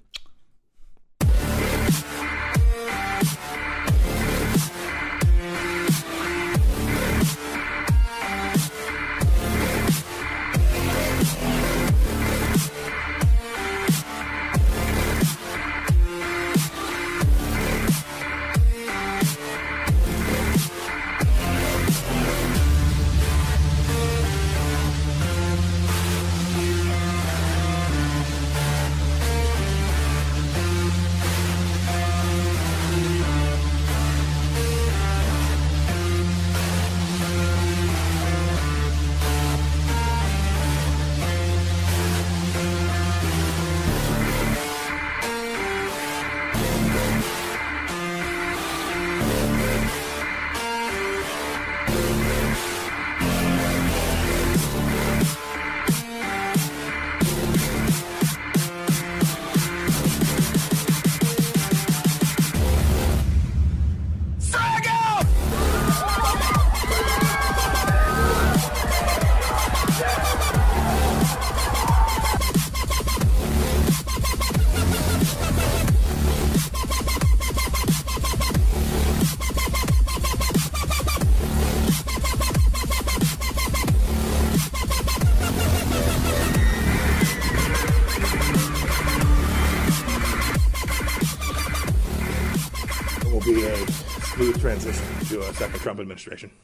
Administration.